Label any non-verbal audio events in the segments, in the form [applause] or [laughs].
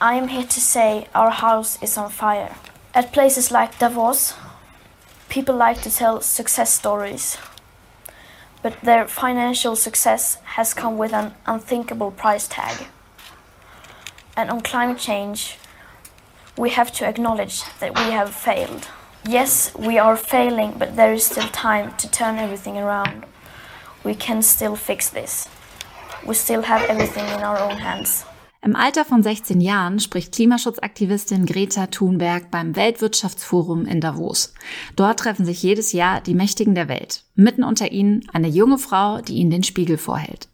I am here to say our house is on fire. At places like Davos, people like to tell success stories. But their financial success has come with an unthinkable price tag. And on climate change, we have to acknowledge that we have failed. Yes, we are failing, but there is still time to turn everything around. We can still fix this. We still have everything in our own hands. Im Alter von 16 Jahren spricht Klimaschutzaktivistin Greta Thunberg beim Weltwirtschaftsforum in Davos. Dort treffen sich jedes Jahr die Mächtigen der Welt. Mitten unter ihnen eine junge Frau, die ihnen den Spiegel vorhält.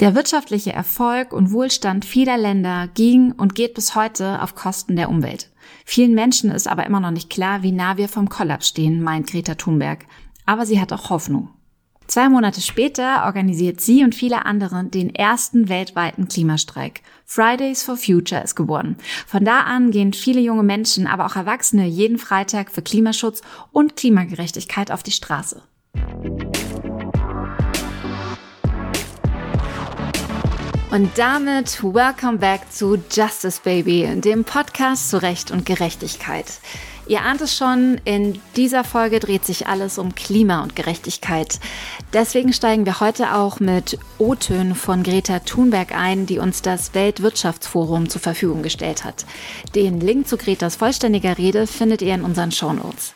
Der wirtschaftliche Erfolg und Wohlstand vieler Länder ging und geht bis heute auf Kosten der Umwelt. Vielen Menschen ist aber immer noch nicht klar, wie nah wir vom Kollaps stehen, meint Greta Thunberg. Aber sie hat auch Hoffnung. Zwei Monate später organisiert sie und viele andere den ersten weltweiten Klimastreik. Fridays for Future ist geworden. Von da an gehen viele junge Menschen, aber auch Erwachsene jeden Freitag für Klimaschutz und Klimagerechtigkeit auf die Straße. Und damit welcome back zu Justice Baby, dem Podcast zu Recht und Gerechtigkeit. Ihr ahnt es schon, in dieser Folge dreht sich alles um Klima und Gerechtigkeit. Deswegen steigen wir heute auch mit O-Tönen von Greta Thunberg ein, die uns das Weltwirtschaftsforum zur Verfügung gestellt hat. Den Link zu Gretas vollständiger Rede findet ihr in unseren Shownotes.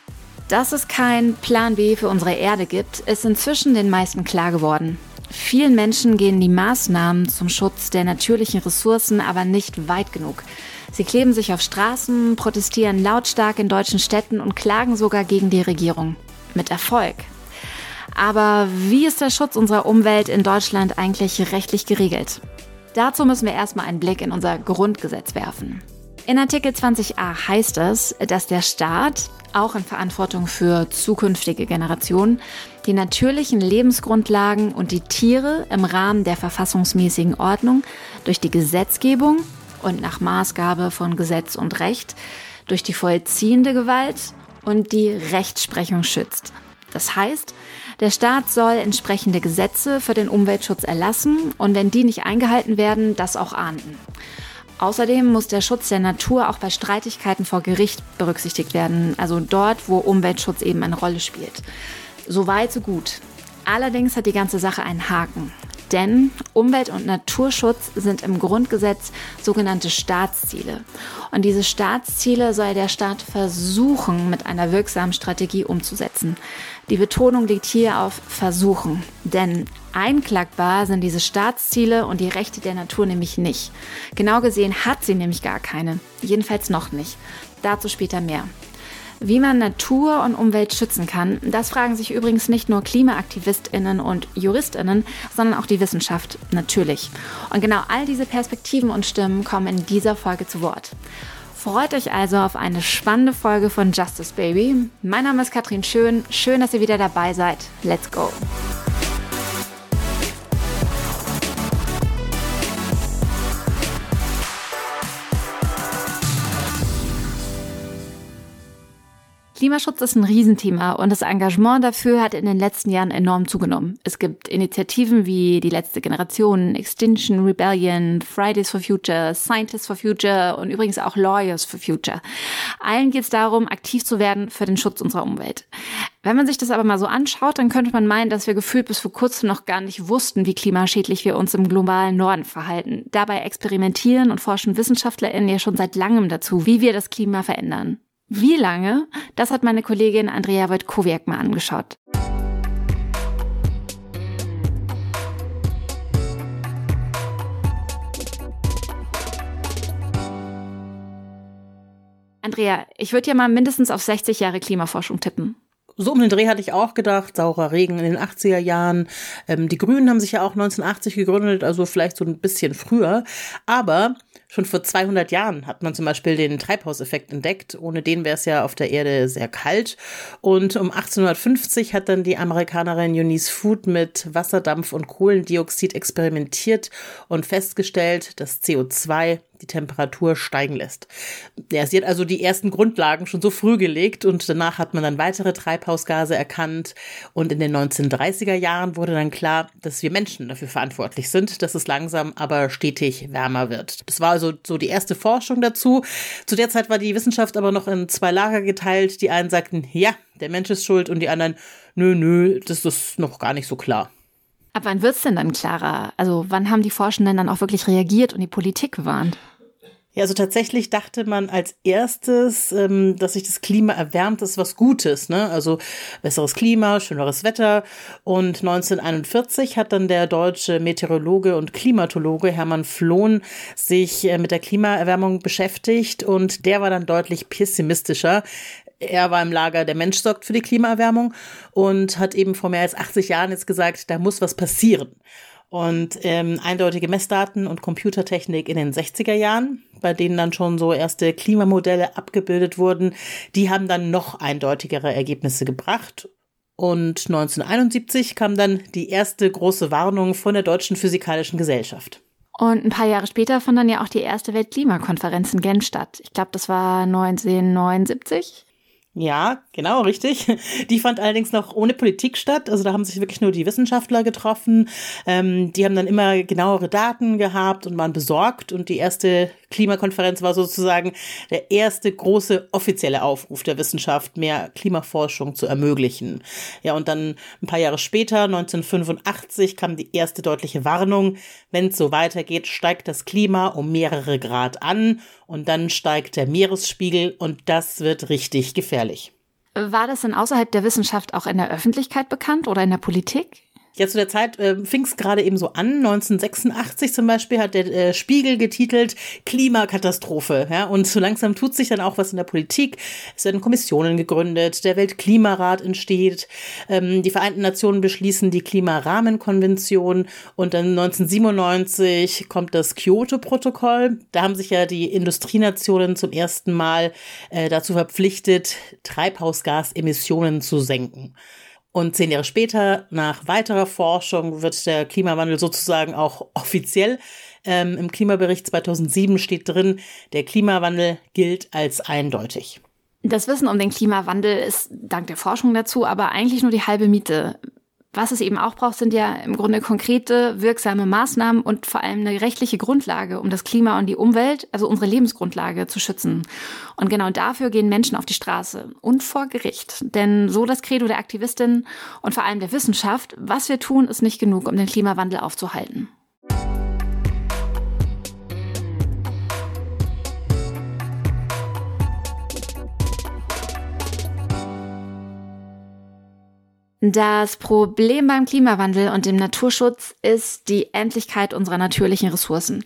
Dass es kein Plan B für unsere Erde gibt, ist inzwischen den meisten klar geworden. Vielen Menschen gehen die Maßnahmen zum Schutz der natürlichen Ressourcen aber nicht weit genug. Sie kleben sich auf Straßen, protestieren lautstark in deutschen Städten und klagen sogar gegen die Regierung. Mit Erfolg. Aber wie ist der Schutz unserer Umwelt in Deutschland eigentlich rechtlich geregelt? Dazu müssen wir erstmal einen Blick in unser Grundgesetz werfen. In Artikel 20a heißt es, dass der Staat, auch in Verantwortung für zukünftige Generationen, die natürlichen Lebensgrundlagen und die Tiere im Rahmen der verfassungsmäßigen Ordnung durch die Gesetzgebung und nach Maßgabe von Gesetz und Recht durch die vollziehende Gewalt und die Rechtsprechung schützt. Das heißt, der Staat soll entsprechende Gesetze für den Umweltschutz erlassen und wenn die nicht eingehalten werden, das auch ahnden. Außerdem muss der Schutz der Natur auch bei Streitigkeiten vor Gericht berücksichtigt werden, also dort, wo Umweltschutz eben eine Rolle spielt. So weit, so gut. Allerdings hat die ganze Sache einen Haken. Denn Umwelt- und Naturschutz sind im Grundgesetz sogenannte Staatsziele. Und diese Staatsziele soll der Staat versuchen, mit einer wirksamen Strategie umzusetzen. Die Betonung liegt hier auf versuchen. Denn einklagbar sind diese Staatsziele und die Rechte der Natur nämlich nicht. Genau gesehen hat sie nämlich gar keine. Jedenfalls noch nicht. Dazu später mehr. Wie man Natur und Umwelt schützen kann, das fragen sich übrigens nicht nur Klimaaktivistinnen und Juristinnen, sondern auch die Wissenschaft natürlich. Und genau all diese Perspektiven und Stimmen kommen in dieser Folge zu Wort. Freut euch also auf eine spannende Folge von Justice Baby. Mein Name ist Katrin Schön. Schön, dass ihr wieder dabei seid. Let's go! Klimaschutz ist ein Riesenthema und das Engagement dafür hat in den letzten Jahren enorm zugenommen. Es gibt Initiativen wie die letzte Generation, Extinction Rebellion, Fridays for Future, Scientists for Future und übrigens auch Lawyers for Future. Allen geht es darum, aktiv zu werden für den Schutz unserer Umwelt. Wenn man sich das aber mal so anschaut, dann könnte man meinen, dass wir gefühlt bis vor kurzem noch gar nicht wussten, wie klimaschädlich wir uns im globalen Norden verhalten. Dabei experimentieren und forschen WissenschaftlerInnen ja schon seit langem dazu, wie wir das Klima verändern. Wie lange? Das hat meine Kollegin Andrea Wojtkowiak mal angeschaut. Andrea, ich würde ja mal mindestens auf 60 Jahre Klimaforschung tippen so um den Dreh hatte ich auch gedacht, saurer Regen in den 80er Jahren. Ähm, die Grünen haben sich ja auch 1980 gegründet, also vielleicht so ein bisschen früher. Aber schon vor 200 Jahren hat man zum Beispiel den Treibhauseffekt entdeckt. Ohne den wäre es ja auf der Erde sehr kalt. Und um 1850 hat dann die Amerikanerin Eunice Food mit Wasserdampf und Kohlendioxid experimentiert und festgestellt, dass CO2 die Temperatur steigen lässt. Ja, sie hat also die ersten Grundlagen schon so früh gelegt und danach hat man dann weitere Treibhausgase erkannt und in den 1930er Jahren wurde dann klar, dass wir Menschen dafür verantwortlich sind, dass es langsam aber stetig wärmer wird. Das war also so die erste Forschung dazu. Zu der Zeit war die Wissenschaft aber noch in zwei Lager geteilt. Die einen sagten, ja, der Mensch ist schuld und die anderen, nö, nö, das ist noch gar nicht so klar. Ab wann wird es denn dann klarer? Also wann haben die Forschenden dann auch wirklich reagiert und die Politik gewarnt? Ja, also tatsächlich dachte man als erstes, ähm, dass sich das Klima erwärmt, ist was Gutes. Ne? Also besseres Klima, schöneres Wetter. Und 1941 hat dann der deutsche Meteorologe und Klimatologe Hermann Flohn sich äh, mit der Klimaerwärmung beschäftigt und der war dann deutlich pessimistischer er war im Lager, der Mensch sorgt für die Klimaerwärmung und hat eben vor mehr als 80 Jahren jetzt gesagt, da muss was passieren. Und ähm, eindeutige Messdaten und Computertechnik in den 60er Jahren, bei denen dann schon so erste Klimamodelle abgebildet wurden, die haben dann noch eindeutigere Ergebnisse gebracht. Und 1971 kam dann die erste große Warnung von der Deutschen Physikalischen Gesellschaft. Und ein paar Jahre später fand dann ja auch die erste Weltklimakonferenz in Genf statt. Ich glaube, das war 1979. Ja, genau, richtig. [laughs] Die fand allerdings noch ohne Politik statt. Also da haben sich wirklich nur die Wissenschaftler getroffen. Ähm, die haben dann immer genauere Daten gehabt und waren besorgt. Und die erste Klimakonferenz war sozusagen der erste große offizielle Aufruf der Wissenschaft, mehr Klimaforschung zu ermöglichen. Ja, und dann ein paar Jahre später, 1985, kam die erste deutliche Warnung. Wenn es so weitergeht, steigt das Klima um mehrere Grad an und dann steigt der Meeresspiegel und das wird richtig gefährlich. War das denn außerhalb der Wissenschaft auch in der Öffentlichkeit bekannt oder in der Politik? Ja, zu der Zeit äh, fing es gerade eben so an. 1986 zum Beispiel hat der äh, Spiegel getitelt Klimakatastrophe. Ja, und so langsam tut sich dann auch was in der Politik. Es werden Kommissionen gegründet, der Weltklimarat entsteht, ähm, die Vereinten Nationen beschließen die Klimarahmenkonvention und dann 1997 kommt das Kyoto-Protokoll. Da haben sich ja die Industrienationen zum ersten Mal äh, dazu verpflichtet, Treibhausgasemissionen zu senken. Und zehn Jahre später, nach weiterer Forschung, wird der Klimawandel sozusagen auch [laughs] offiziell. Ähm, Im Klimabericht 2007 steht drin, der Klimawandel gilt als eindeutig. Das Wissen um den Klimawandel ist dank der Forschung dazu aber eigentlich nur die halbe Miete. Was es eben auch braucht, sind ja im Grunde konkrete, wirksame Maßnahmen und vor allem eine rechtliche Grundlage, um das Klima und die Umwelt, also unsere Lebensgrundlage, zu schützen. Und genau dafür gehen Menschen auf die Straße und vor Gericht. Denn so das Credo der Aktivistinnen und vor allem der Wissenschaft, was wir tun, ist nicht genug, um den Klimawandel aufzuhalten. Das Problem beim Klimawandel und dem Naturschutz ist die Endlichkeit unserer natürlichen Ressourcen,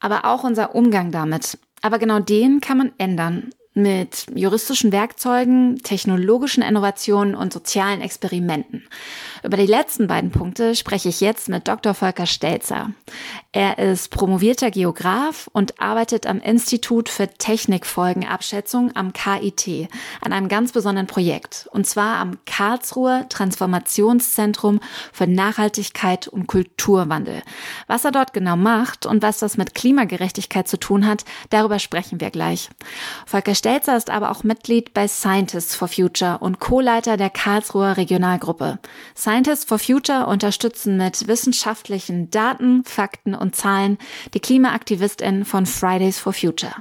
aber auch unser Umgang damit. Aber genau den kann man ändern mit juristischen Werkzeugen, technologischen Innovationen und sozialen Experimenten. Über die letzten beiden Punkte spreche ich jetzt mit Dr. Volker Stelzer. Er ist promovierter Geograf und arbeitet am Institut für Technikfolgenabschätzung am KIT an einem ganz besonderen Projekt, und zwar am Karlsruher Transformationszentrum für Nachhaltigkeit und Kulturwandel. Was er dort genau macht und was das mit Klimagerechtigkeit zu tun hat, darüber sprechen wir gleich. Volker Stelzer ist aber auch Mitglied bei Scientists for Future und Co-Leiter der Karlsruher Regionalgruppe. For Future unterstützen mit wissenschaftlichen Daten, Fakten und Zahlen die KlimaaktivistInnen von Fridays for Future.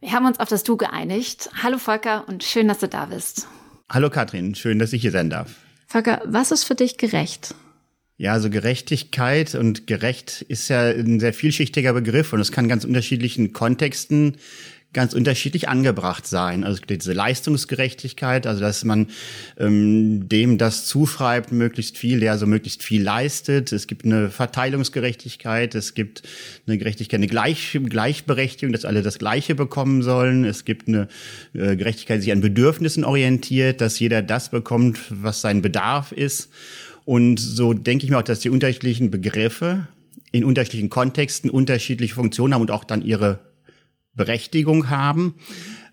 Wir haben uns auf das Du geeinigt. Hallo Volker und schön, dass du da bist. Hallo Katrin, schön, dass ich hier sein darf. Volker, was ist für dich gerecht? Ja, also Gerechtigkeit und gerecht ist ja ein sehr vielschichtiger Begriff und es kann ganz unterschiedlichen Kontexten ganz unterschiedlich angebracht sein. Also diese Leistungsgerechtigkeit, also dass man ähm, dem das zuschreibt, möglichst viel, der also möglichst viel leistet. Es gibt eine Verteilungsgerechtigkeit, es gibt eine Gerechtigkeit, eine Gleich Gleichberechtigung, dass alle das Gleiche bekommen sollen. Es gibt eine äh, Gerechtigkeit, die sich an Bedürfnissen orientiert, dass jeder das bekommt, was sein Bedarf ist. Und so denke ich mir auch, dass die unterschiedlichen Begriffe in unterschiedlichen Kontexten unterschiedliche Funktionen haben und auch dann ihre Berechtigung haben.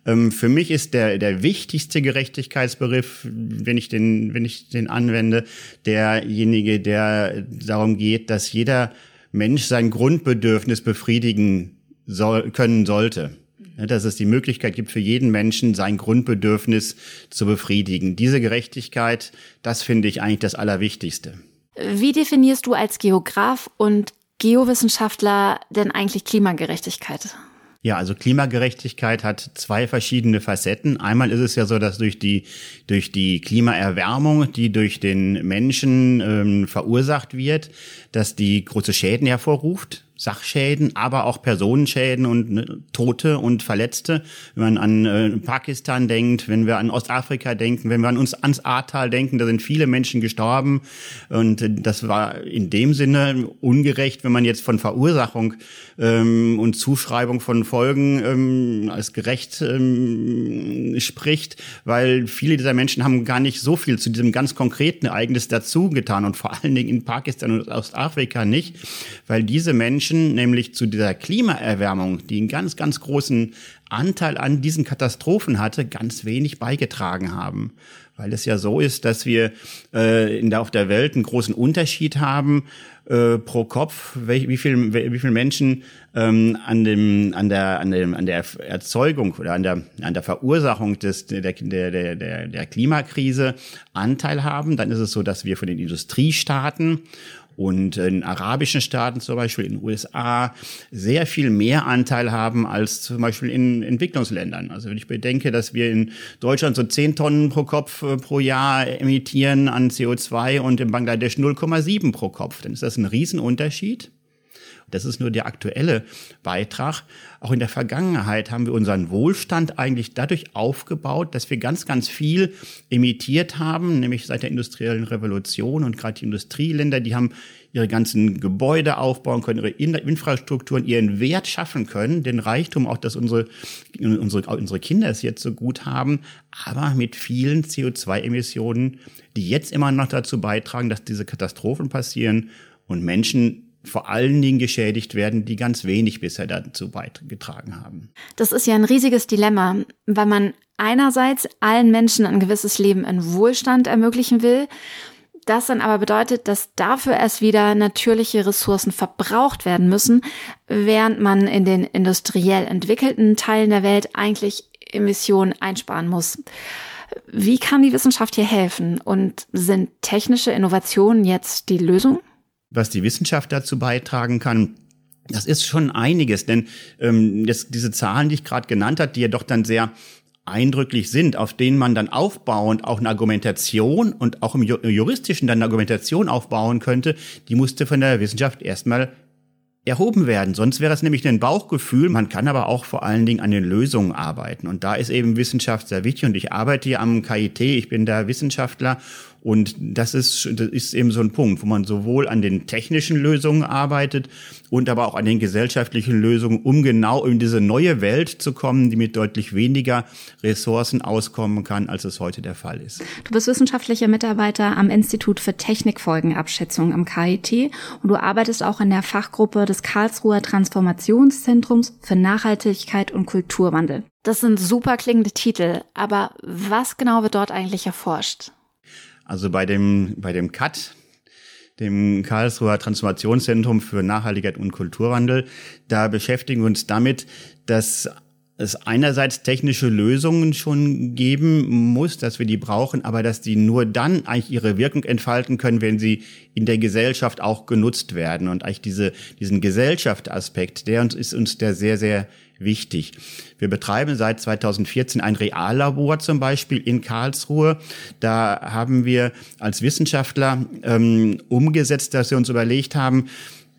Ähm, für mich ist der, der wichtigste Gerechtigkeitsbegriff, wenn ich den, wenn ich den anwende, derjenige, der darum geht, dass jeder Mensch sein Grundbedürfnis befriedigen soll, können sollte. Dass es die Möglichkeit gibt für jeden Menschen, sein Grundbedürfnis zu befriedigen. Diese Gerechtigkeit, das finde ich eigentlich das Allerwichtigste. Wie definierst du als Geograf und Geowissenschaftler denn eigentlich Klimagerechtigkeit? Ja, also Klimagerechtigkeit hat zwei verschiedene Facetten. Einmal ist es ja so, dass durch die durch die Klimaerwärmung, die durch den Menschen ähm, verursacht wird, dass die große Schäden hervorruft. Sachschäden, aber auch Personenschäden und ne, Tote und Verletzte. Wenn man an äh, Pakistan denkt, wenn wir an Ostafrika denken, wenn wir an uns ans Ahrtal denken, da sind viele Menschen gestorben und äh, das war in dem Sinne ungerecht, wenn man jetzt von Verursachung ähm, und Zuschreibung von Folgen ähm, als gerecht ähm, spricht, weil viele dieser Menschen haben gar nicht so viel zu diesem ganz konkreten Ereignis dazu getan und vor allen Dingen in Pakistan und Ostafrika nicht, weil diese Menschen Menschen nämlich zu dieser Klimaerwärmung, die einen ganz, ganz großen Anteil an diesen Katastrophen hatte, ganz wenig beigetragen haben. Weil es ja so ist, dass wir äh, in der, auf der Welt einen großen Unterschied haben äh, pro Kopf, wie, wie viel, wie viel Menschen ähm, an dem, an der, an dem, an der Erzeugung oder an der, an der Verursachung des, der, der, der, der, der Klimakrise Anteil haben. Dann ist es so, dass wir von den Industriestaaten und in arabischen Staaten, zum Beispiel in den USA, sehr viel mehr Anteil haben als zum Beispiel in Entwicklungsländern. Also wenn ich bedenke, dass wir in Deutschland so 10 Tonnen pro Kopf äh, pro Jahr emittieren an CO2 und in Bangladesch 0,7 pro Kopf, dann ist das ein Riesenunterschied. Das ist nur der aktuelle Beitrag. Auch in der Vergangenheit haben wir unseren Wohlstand eigentlich dadurch aufgebaut, dass wir ganz, ganz viel emittiert haben, nämlich seit der industriellen Revolution und gerade die Industrieländer, die haben ihre ganzen Gebäude aufbauen können, ihre Infrastrukturen, ihren Wert schaffen können, den Reichtum, auch dass unsere, unsere, unsere Kinder es jetzt so gut haben, aber mit vielen CO2-Emissionen, die jetzt immer noch dazu beitragen, dass diese Katastrophen passieren und Menschen vor allen Dingen geschädigt werden, die ganz wenig bisher dazu beigetragen haben. Das ist ja ein riesiges Dilemma, weil man einerseits allen Menschen ein gewisses Leben in Wohlstand ermöglichen will, das dann aber bedeutet, dass dafür erst wieder natürliche Ressourcen verbraucht werden müssen, während man in den industriell entwickelten Teilen der Welt eigentlich Emissionen einsparen muss. Wie kann die Wissenschaft hier helfen? Und sind technische Innovationen jetzt die Lösung? Was die Wissenschaft dazu beitragen kann. Das ist schon einiges, denn ähm, jetzt diese Zahlen, die ich gerade genannt habe, die ja doch dann sehr eindrücklich sind, auf denen man dann aufbauend auch eine Argumentation und auch im juristischen dann eine Argumentation aufbauen könnte, die musste von der Wissenschaft erstmal erhoben werden. Sonst wäre es nämlich ein Bauchgefühl. Man kann aber auch vor allen Dingen an den Lösungen arbeiten. Und da ist eben Wissenschaft sehr wichtig. Und ich arbeite hier am KIT. Ich bin da Wissenschaftler und das ist, das ist eben so ein Punkt, wo man sowohl an den technischen Lösungen arbeitet und aber auch an den gesellschaftlichen Lösungen, um genau in diese neue Welt zu kommen, die mit deutlich weniger Ressourcen auskommen kann, als es heute der Fall ist. Du bist wissenschaftlicher Mitarbeiter am Institut für Technikfolgenabschätzung am KIT und du arbeitest auch in der Fachgruppe des Karlsruher Transformationszentrums für Nachhaltigkeit und Kulturwandel. Das sind super klingende Titel, aber was genau wird dort eigentlich erforscht? Also bei dem, bei dem CAT, dem Karlsruher Transformationszentrum für Nachhaltigkeit und Kulturwandel, da beschäftigen wir uns damit, dass es einerseits technische Lösungen schon geben muss, dass wir die brauchen, aber dass die nur dann eigentlich ihre Wirkung entfalten können, wenn sie in der Gesellschaft auch genutzt werden. Und eigentlich diese, diesen Gesellschaftsaspekt, der uns ist uns der sehr, sehr wichtig. Wir betreiben seit 2014 ein Reallabor zum Beispiel in Karlsruhe. Da haben wir als Wissenschaftler ähm, umgesetzt, dass wir uns überlegt haben,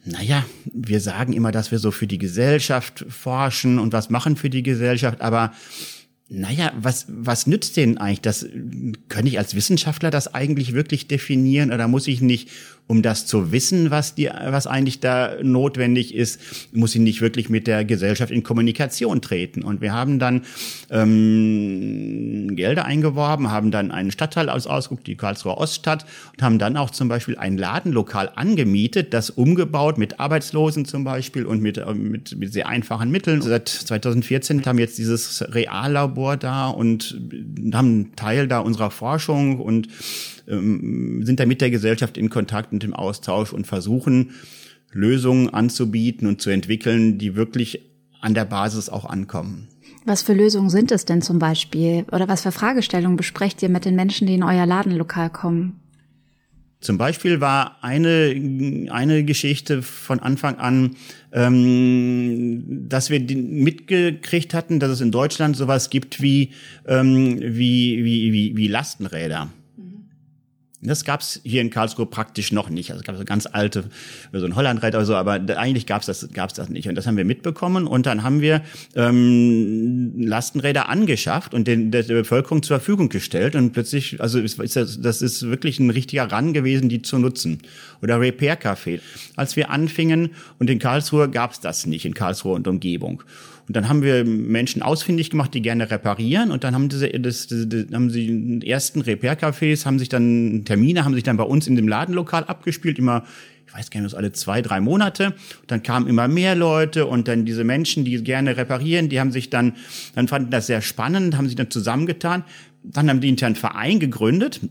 naja, wir sagen immer, dass wir so für die Gesellschaft forschen und was machen für die Gesellschaft, aber naja, was, was nützt denn eigentlich das? Kann ich als Wissenschaftler das eigentlich wirklich definieren oder muss ich nicht um das zu wissen, was, die, was eigentlich da notwendig ist, muss ich nicht wirklich mit der Gesellschaft in Kommunikation treten. Und wir haben dann ähm, Gelder eingeworben, haben dann einen Stadtteil aus ausgeguckt, die Karlsruher Oststadt, und haben dann auch zum Beispiel ein Ladenlokal angemietet, das umgebaut mit Arbeitslosen zum Beispiel und mit, äh, mit, mit sehr einfachen Mitteln. Seit 2014 haben wir jetzt dieses Reallabor da und haben einen Teil da unserer Forschung und ähm, sind da mit der Gesellschaft in Kontakt und im Austausch und versuchen, Lösungen anzubieten und zu entwickeln, die wirklich an der Basis auch ankommen. Was für Lösungen sind es denn zum Beispiel? Oder was für Fragestellungen besprecht ihr mit den Menschen, die in euer Ladenlokal kommen? Zum Beispiel war eine, eine Geschichte von Anfang an, ähm, dass wir mitgekriegt hatten, dass es in Deutschland sowas gibt wie, ähm, wie, wie, wie, wie Lastenräder. Das gab's hier in Karlsruhe praktisch noch nicht. Also es gab so ganz alte, so ein Hollandreit oder so, aber eigentlich gab's das, gab's das nicht. Und das haben wir mitbekommen und dann haben wir ähm, Lastenräder angeschafft und den, der, Bevölkerung zur Verfügung gestellt. Und plötzlich, also ist, ist das, das ist wirklich ein richtiger Run gewesen, die zu nutzen. Oder Repair Café. Als wir anfingen und in Karlsruhe gab's das nicht, in Karlsruhe und Umgebung. Und dann haben wir Menschen ausfindig gemacht, die gerne reparieren. Und dann haben diese, das, das, das haben sie in ersten Repair-Cafés, haben sich dann Termine, haben sich dann bei uns in dem Ladenlokal abgespielt, immer ich weiß gar nicht, alle zwei, drei Monate. Und dann kamen immer mehr Leute und dann diese Menschen, die gerne reparieren, die haben sich dann, dann fanden das sehr spannend, haben sich dann zusammengetan. Dann haben die intern Verein gegründet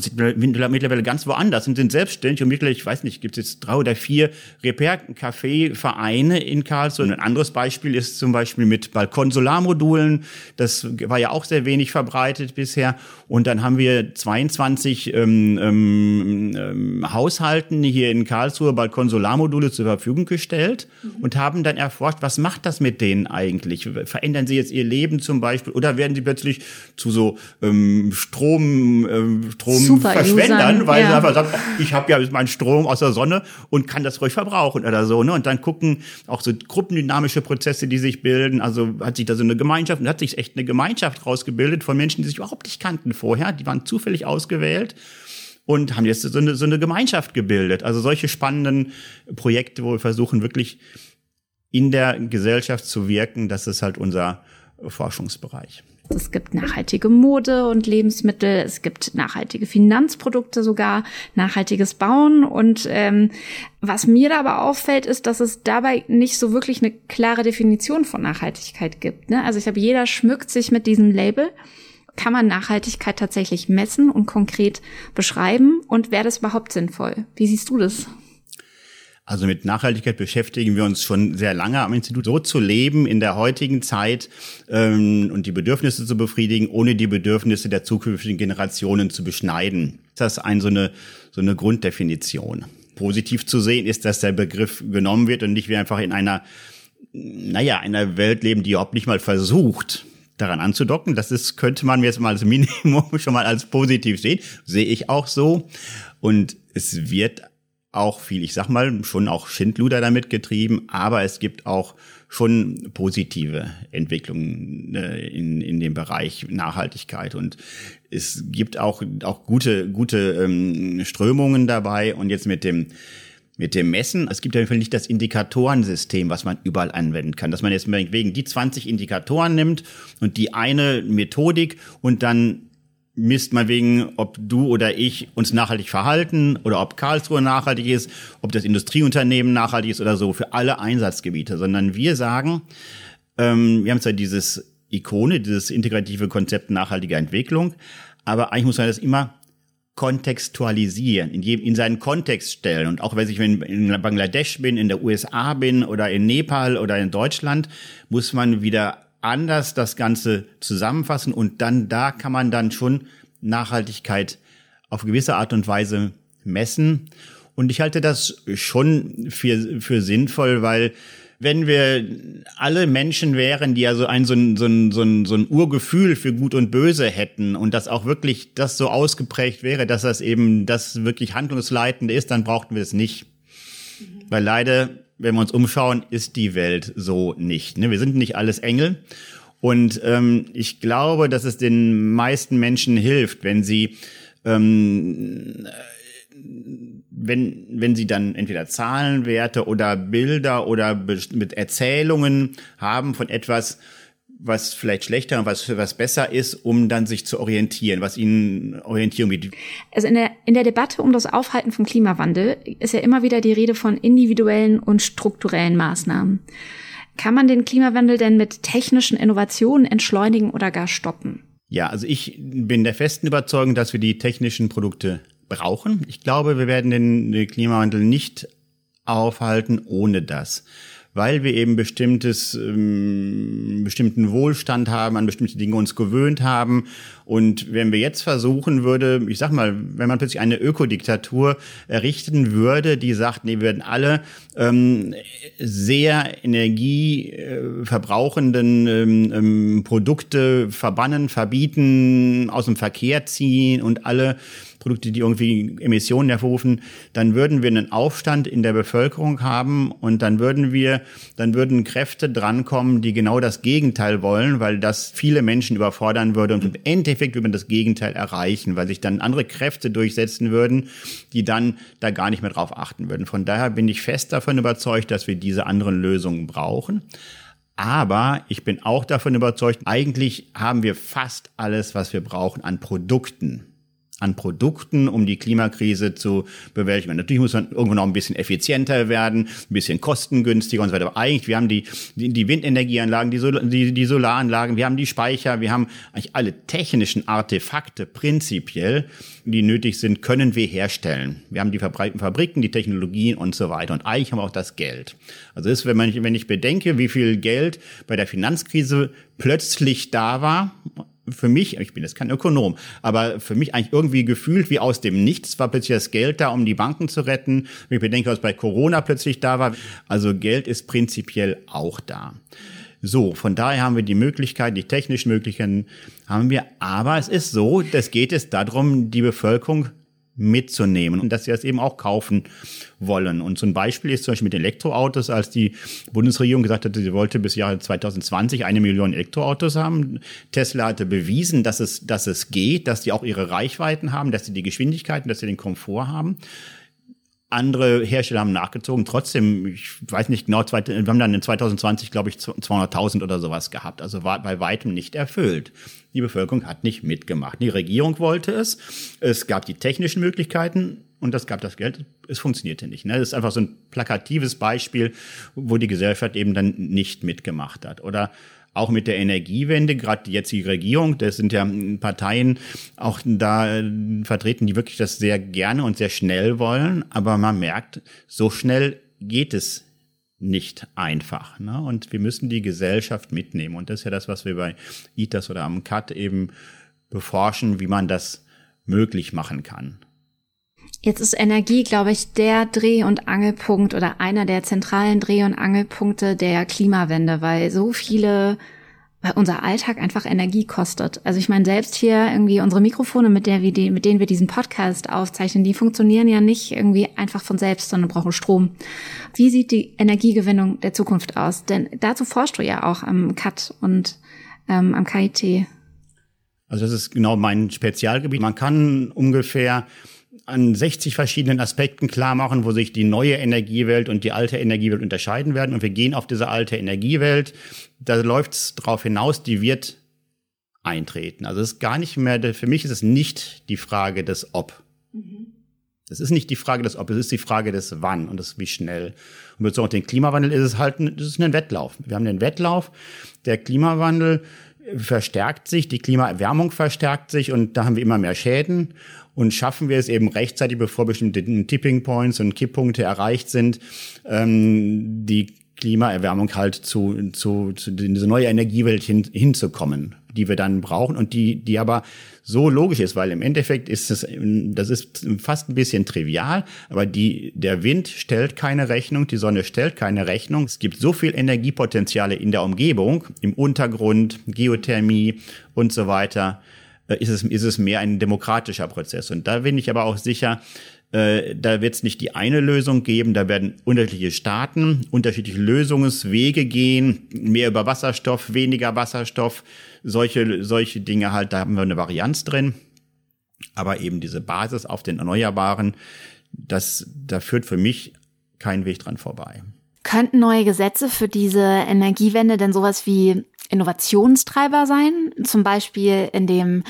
sind mittlerweile ganz woanders und sind selbstständig und mittlerweile, ich weiß nicht, gibt es jetzt drei oder vier Repair-Café-Vereine in Karlsruhe. Ein anderes Beispiel ist zum Beispiel mit Balkon-Solarmodulen. Das war ja auch sehr wenig verbreitet bisher. Und dann haben wir 22 ähm, ähm, ähm, Haushalten hier in Karlsruhe Balkon-Solarmodule zur Verfügung gestellt mhm. und haben dann erforscht, was macht das mit denen eigentlich? Verändern sie jetzt ihr Leben zum Beispiel oder werden sie plötzlich zu so ähm, Strom, ähm, Strom Super verschwendern, weil ja. sie einfach sagen, ich habe ja meinen Strom aus der Sonne und kann das ruhig verbrauchen oder so. Ne? Und dann gucken auch so gruppendynamische Prozesse, die sich bilden. Also hat sich da so eine Gemeinschaft, und hat sich echt eine Gemeinschaft rausgebildet von Menschen, die sich überhaupt nicht kannten vorher. Die waren zufällig ausgewählt und haben jetzt so eine, so eine Gemeinschaft gebildet. Also solche spannenden Projekte, wo wir versuchen wirklich in der Gesellschaft zu wirken, das ist halt unser Forschungsbereich. Es gibt nachhaltige Mode und Lebensmittel, es gibt nachhaltige Finanzprodukte sogar, nachhaltiges Bauen. Und ähm, was mir da aber auffällt, ist, dass es dabei nicht so wirklich eine klare Definition von Nachhaltigkeit gibt. Ne? Also ich habe, jeder schmückt sich mit diesem Label. Kann man Nachhaltigkeit tatsächlich messen und konkret beschreiben? Und wäre das überhaupt sinnvoll? Wie siehst du das? Also mit Nachhaltigkeit beschäftigen wir uns schon sehr lange am Institut. So zu leben in der heutigen Zeit ähm, und die Bedürfnisse zu befriedigen, ohne die Bedürfnisse der zukünftigen Generationen zu beschneiden. Das ist ein, so, eine, so eine Grunddefinition. Positiv zu sehen ist, dass der Begriff genommen wird und nicht wie einfach in einer, naja, einer Welt leben, die überhaupt nicht mal versucht, daran anzudocken. Das ist, könnte man jetzt mal als Minimum [laughs] schon mal als positiv sehen. Sehe ich auch so. Und es wird auch viel, ich sag mal, schon auch Schindluder damit getrieben, aber es gibt auch schon positive Entwicklungen äh, in, in dem Bereich Nachhaltigkeit. Und es gibt auch, auch gute, gute ähm, Strömungen dabei. Und jetzt mit dem mit dem Messen, es gibt ja nicht das Indikatorensystem, was man überall anwenden kann, dass man jetzt wegen die 20 Indikatoren nimmt und die eine Methodik und dann misst man wegen, ob du oder ich uns nachhaltig verhalten oder ob Karlsruhe nachhaltig ist, ob das Industrieunternehmen nachhaltig ist oder so, für alle Einsatzgebiete, sondern wir sagen, ähm, wir haben zwar dieses Ikone, dieses integrative Konzept nachhaltiger Entwicklung, aber eigentlich muss man das immer kontextualisieren, in, jedem, in seinen Kontext stellen. Und auch wenn ich in Bangladesch bin, in der USA bin oder in Nepal oder in Deutschland, muss man wieder anders das Ganze zusammenfassen und dann da kann man dann schon Nachhaltigkeit auf gewisse Art und Weise messen. Und ich halte das schon für, für sinnvoll, weil wenn wir alle Menschen wären, die ja so ein, so ein, so ein, so ein, so ein Urgefühl für Gut und Böse hätten und das auch wirklich das so ausgeprägt wäre, dass das eben das wirklich Handlungsleitende ist, dann brauchten wir es nicht. Weil leider wenn wir uns umschauen, ist die Welt so nicht. Ne? Wir sind nicht alles Engel. Und ähm, ich glaube, dass es den meisten Menschen hilft, wenn sie ähm, wenn, wenn sie dann entweder Zahlenwerte oder Bilder oder mit Erzählungen haben von etwas, was vielleicht schlechter und was, was besser ist, um dann sich zu orientieren, was ihnen Orientierung bietet. Also in der, in der Debatte um das Aufhalten vom Klimawandel ist ja immer wieder die Rede von individuellen und strukturellen Maßnahmen. Kann man den Klimawandel denn mit technischen Innovationen entschleunigen oder gar stoppen? Ja, also ich bin der festen Überzeugung, dass wir die technischen Produkte brauchen. Ich glaube, wir werden den Klimawandel nicht aufhalten ohne das weil wir eben bestimmtes, ähm, bestimmten Wohlstand haben, an bestimmte Dinge uns gewöhnt haben. Und wenn wir jetzt versuchen würde, ich sag mal, wenn man plötzlich eine Ökodiktatur errichten würde, die sagt, nee, wir werden alle ähm, sehr energieverbrauchenden ähm, ähm, Produkte verbannen, verbieten, aus dem Verkehr ziehen und alle Produkte, die irgendwie Emissionen hervorrufen, dann würden wir einen Aufstand in der Bevölkerung haben und dann würden wir, dann würden Kräfte drankommen, die genau das Gegenteil wollen, weil das viele Menschen überfordern würde und im Endeffekt würde man das Gegenteil erreichen, weil sich dann andere Kräfte durchsetzen würden, die dann da gar nicht mehr drauf achten würden. Von daher bin ich fest davon überzeugt, dass wir diese anderen Lösungen brauchen. Aber ich bin auch davon überzeugt, eigentlich haben wir fast alles, was wir brauchen an Produkten an Produkten, um die Klimakrise zu bewältigen. Natürlich muss man irgendwo noch ein bisschen effizienter werden, ein bisschen kostengünstiger und so weiter. Aber eigentlich, wir haben die, die, Windenergieanlagen, die, Sol die, die Solaranlagen, wir haben die Speicher, wir haben eigentlich alle technischen Artefakte prinzipiell, die nötig sind, können wir herstellen. Wir haben die Fabriken, die Technologien und so weiter. Und eigentlich haben wir auch das Geld. Also ist, wenn, man, wenn ich bedenke, wie viel Geld bei der Finanzkrise plötzlich da war, für mich, ich bin jetzt kein Ökonom, aber für mich eigentlich irgendwie gefühlt wie aus dem Nichts war plötzlich das Geld da, um die Banken zu retten. Ich bedenke, was bei Corona plötzlich da war. Also Geld ist prinzipiell auch da. So, von daher haben wir die Möglichkeit, die technischen Möglichkeiten haben wir. Aber es ist so, das geht es darum, die Bevölkerung mitzunehmen und dass sie das eben auch kaufen wollen. Und so ein Beispiel ist zum Beispiel mit Elektroautos, als die Bundesregierung gesagt hatte, sie wollte bis Jahr 2020 eine Million Elektroautos haben. Tesla hatte bewiesen, dass es, dass es geht, dass die auch ihre Reichweiten haben, dass sie die Geschwindigkeiten, dass sie den Komfort haben. Andere Hersteller haben nachgezogen. Trotzdem, ich weiß nicht genau, wir haben dann in 2020, glaube ich, 200.000 oder sowas gehabt. Also war bei weitem nicht erfüllt. Die Bevölkerung hat nicht mitgemacht. Die Regierung wollte es. Es gab die technischen Möglichkeiten und es gab das Geld. Es funktionierte nicht. Ne? Das ist einfach so ein plakatives Beispiel, wo die Gesellschaft eben dann nicht mitgemacht hat. Oder auch mit der Energiewende, gerade die jetzige Regierung, das sind ja Parteien auch da äh, vertreten, die wirklich das sehr gerne und sehr schnell wollen, aber man merkt, so schnell geht es nicht einfach. Ne? Und wir müssen die Gesellschaft mitnehmen. Und das ist ja das, was wir bei ITAS oder am CAT eben beforschen, wie man das möglich machen kann. Jetzt ist Energie, glaube ich, der Dreh- und Angelpunkt oder einer der zentralen Dreh- und Angelpunkte der Klimawende, weil so viele, weil unser Alltag einfach Energie kostet. Also ich meine, selbst hier irgendwie unsere Mikrofone, mit, der wir die, mit denen wir diesen Podcast aufzeichnen, die funktionieren ja nicht irgendwie einfach von selbst, sondern brauchen Strom. Wie sieht die Energiegewinnung der Zukunft aus? Denn dazu forschst du ja auch am CAT und ähm, am KIT. Also das ist genau mein Spezialgebiet. Man kann ungefähr an 60 verschiedenen Aspekten klar machen, wo sich die neue Energiewelt und die alte Energiewelt unterscheiden werden. Und wir gehen auf diese alte Energiewelt. Da läuft es darauf hinaus, die wird eintreten. Also es ist gar nicht mehr, für mich ist es nicht die Frage des Ob. Mhm. Es ist nicht die Frage des Ob, es ist die Frage des Wann und des wie schnell. Und bezogen auf den Klimawandel ist es halt das ist ein Wettlauf. Wir haben den Wettlauf. Der Klimawandel verstärkt sich, die Klimaerwärmung verstärkt sich und da haben wir immer mehr Schäden. Und schaffen wir es eben rechtzeitig, bevor bestimmte Tipping Points und Kipppunkte erreicht sind, ähm, die Klimaerwärmung halt zu, zu, zu diese neue Energiewelt hin, hinzukommen, die wir dann brauchen und die, die aber so logisch ist, weil im Endeffekt ist es, das ist fast ein bisschen trivial, aber die, der Wind stellt keine Rechnung, die Sonne stellt keine Rechnung. Es gibt so viel Energiepotenziale in der Umgebung, im Untergrund, Geothermie und so weiter ist es, ist es mehr ein demokratischer Prozess. Und da bin ich aber auch sicher, äh, da wird es nicht die eine Lösung geben, da werden unterschiedliche Staaten unterschiedliche Lösungswege gehen, mehr über Wasserstoff, weniger Wasserstoff, solche, solche Dinge halt, da haben wir eine Varianz drin. Aber eben diese Basis auf den Erneuerbaren, das, da führt für mich kein Weg dran vorbei. Könnten neue Gesetze für diese Energiewende denn sowas wie Innovationstreiber sein, zum Beispiel indem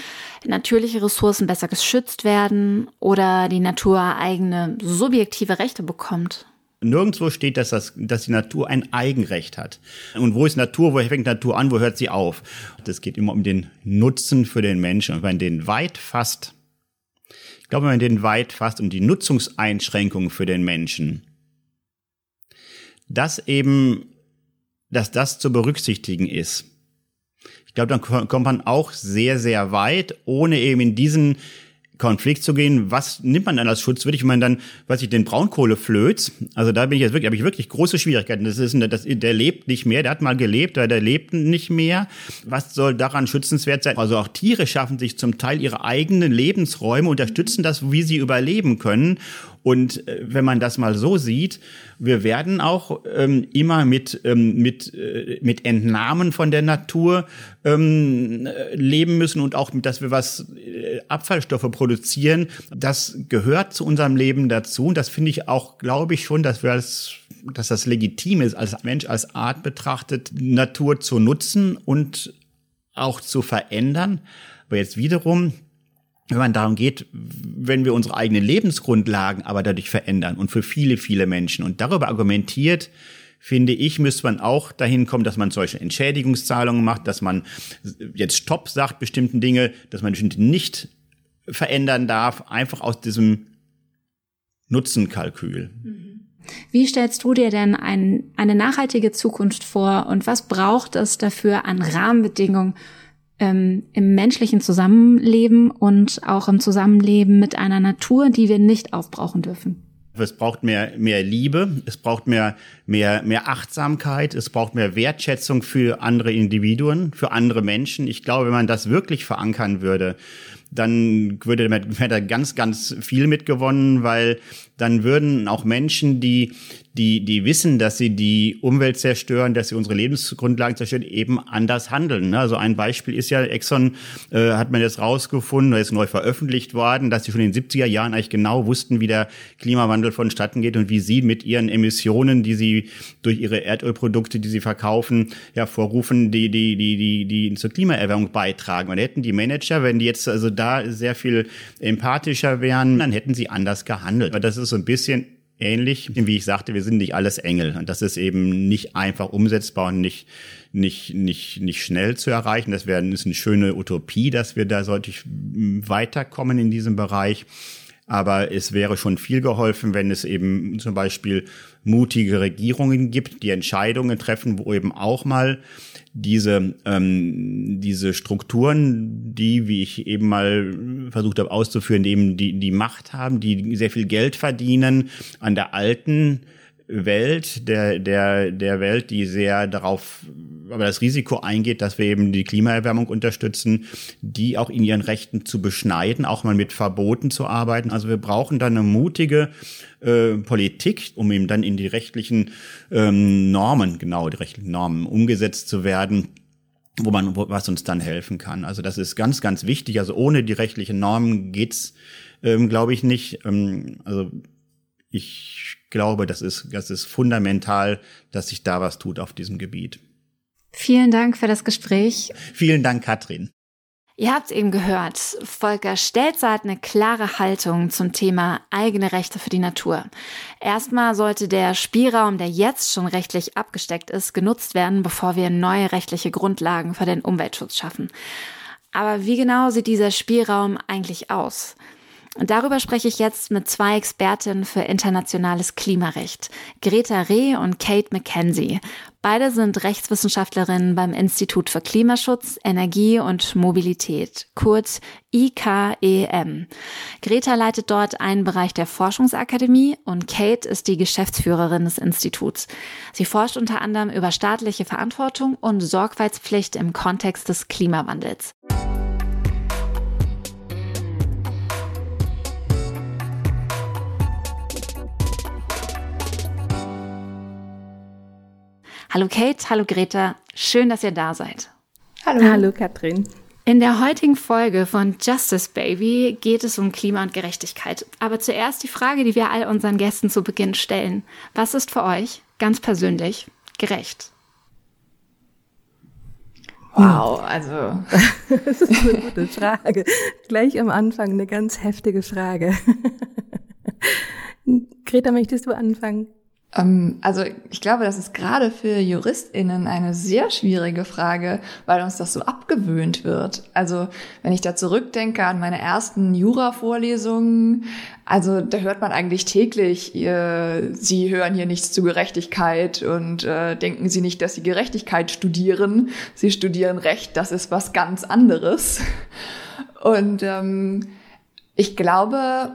natürliche Ressourcen besser geschützt werden oder die Natur eigene subjektive Rechte bekommt. Nirgendwo steht, dass, das, dass die Natur ein Eigenrecht hat. Und wo ist Natur? Wo fängt Natur an? Wo hört sie auf? Das geht immer um den Nutzen für den Menschen. Und wenn man den weit fasst, ich glaube, wenn man den weit fasst um die Nutzungseinschränkungen für den Menschen, das eben dass das zu berücksichtigen ist. Ich glaube, dann kommt man auch sehr, sehr weit, ohne eben in diesen Konflikt zu gehen, was nimmt man dann als Schutz? Würde ich meine dann, weiß ich, den Braunkohleflöz, also da bin ich jetzt wirklich, habe ich wirklich große Schwierigkeiten. Das ist, das, der lebt nicht mehr, der hat mal gelebt, der lebt nicht mehr. Was soll daran schützenswert sein? Also auch Tiere schaffen sich zum Teil ihre eigenen Lebensräume, unterstützen das, wie sie überleben können. Und äh, wenn man das mal so sieht, wir werden auch ähm, immer mit, ähm, mit, äh, mit Entnahmen von der Natur ähm, leben müssen und auch, dass wir was äh, Abfallstoffe produzieren. Das gehört zu unserem Leben dazu. Und das finde ich auch, glaube ich schon, dass wir als dass das legitim ist, als Mensch, als Art betrachtet, Natur zu nutzen und auch zu verändern. Aber jetzt wiederum, wenn man darum geht, wenn wir unsere eigenen Lebensgrundlagen aber dadurch verändern und für viele, viele Menschen und darüber argumentiert, finde ich, müsste man auch dahin kommen, dass man solche Entschädigungszahlungen macht, dass man jetzt Stopp sagt bestimmten Dinge, dass man bestimmte nicht verändern darf, einfach aus diesem Nutzenkalkül. Wie stellst du dir denn ein, eine nachhaltige Zukunft vor und was braucht es dafür an Rahmenbedingungen, ähm, im menschlichen Zusammenleben und auch im Zusammenleben mit einer Natur, die wir nicht aufbrauchen dürfen. Es braucht mehr, mehr Liebe, es braucht mehr, mehr, mehr Achtsamkeit, es braucht mehr Wertschätzung für andere Individuen, für andere Menschen. Ich glaube, wenn man das wirklich verankern würde, dann würde wäre [laughs] da ganz, ganz viel mitgewonnen, weil dann würden auch Menschen, die, die, die wissen, dass sie die Umwelt zerstören, dass sie unsere Lebensgrundlagen zerstören, eben anders handeln. Ne? Also ein Beispiel ist ja, Exxon äh, hat man jetzt rausgefunden, ist neu veröffentlicht worden, dass sie schon in den 70er Jahren eigentlich genau wussten, wie der Klimawandel vonstatten geht und wie sie mit ihren Emissionen, die sie durch ihre Erdölprodukte, die sie verkaufen, hervorrufen, die, die, die, die, die zur Klimaerwärmung beitragen. Und hätten die Manager, wenn die jetzt also da sehr viel empathischer wären, dann hätten sie anders gehandelt. Das ist so ein bisschen ähnlich, wie ich sagte, wir sind nicht alles Engel. Und das ist eben nicht einfach umsetzbar und nicht, nicht, nicht, nicht schnell zu erreichen. Das wäre ist eine schöne Utopie, dass wir da sollte weiterkommen in diesem Bereich. Aber es wäre schon viel geholfen, wenn es eben zum Beispiel mutige Regierungen gibt, die Entscheidungen treffen, wo eben auch mal diese, ähm, diese Strukturen, die, wie ich eben mal versucht habe auszuführen, eben die, die Macht haben, die sehr viel Geld verdienen an der alten Welt, der, der, der Welt, die sehr darauf, aber das Risiko eingeht, dass wir eben die Klimaerwärmung unterstützen, die auch in ihren Rechten zu beschneiden, auch mal mit Verboten zu arbeiten. Also wir brauchen dann eine mutige äh, Politik, um eben dann in die rechtlichen ähm, Normen, genau, die rechtlichen Normen umgesetzt zu werden wo man, wo, was uns dann helfen kann. Also das ist ganz, ganz wichtig. Also ohne die rechtlichen Normen geht's, ähm, glaube ich, nicht. Ähm, also ich glaube, das ist, das ist fundamental, dass sich da was tut auf diesem Gebiet. Vielen Dank für das Gespräch. Vielen Dank, Katrin. Ihr habt eben gehört, Volker Stelzer hat eine klare Haltung zum Thema eigene Rechte für die Natur. Erstmal sollte der Spielraum, der jetzt schon rechtlich abgesteckt ist, genutzt werden, bevor wir neue rechtliche Grundlagen für den Umweltschutz schaffen. Aber wie genau sieht dieser Spielraum eigentlich aus? Und darüber spreche ich jetzt mit zwei Expertinnen für internationales Klimarecht, Greta Reh und Kate McKenzie. Beide sind Rechtswissenschaftlerinnen beim Institut für Klimaschutz, Energie und Mobilität, kurz IKEM. Greta leitet dort einen Bereich der Forschungsakademie und Kate ist die Geschäftsführerin des Instituts. Sie forscht unter anderem über staatliche Verantwortung und Sorgfaltspflicht im Kontext des Klimawandels. Hallo Kate, hallo Greta, schön, dass ihr da seid. Hallo. Hallo Katrin. In der heutigen Folge von Justice Baby geht es um Klima und Gerechtigkeit. Aber zuerst die Frage, die wir all unseren Gästen zu Beginn stellen. Was ist für euch ganz persönlich gerecht? Wow, also [laughs] das ist eine gute Frage. Gleich am Anfang eine ganz heftige Frage. [laughs] Greta, möchtest du anfangen? Ähm, also ich glaube, das ist gerade für JuristInnen eine sehr schwierige Frage, weil uns das so abgewöhnt wird. Also wenn ich da zurückdenke an meine ersten Jura-Vorlesungen, also da hört man eigentlich täglich, ihr, Sie hören hier nichts zu Gerechtigkeit und äh, denken Sie nicht, dass Sie Gerechtigkeit studieren. Sie studieren Recht, das ist was ganz anderes. Und ähm, ich glaube,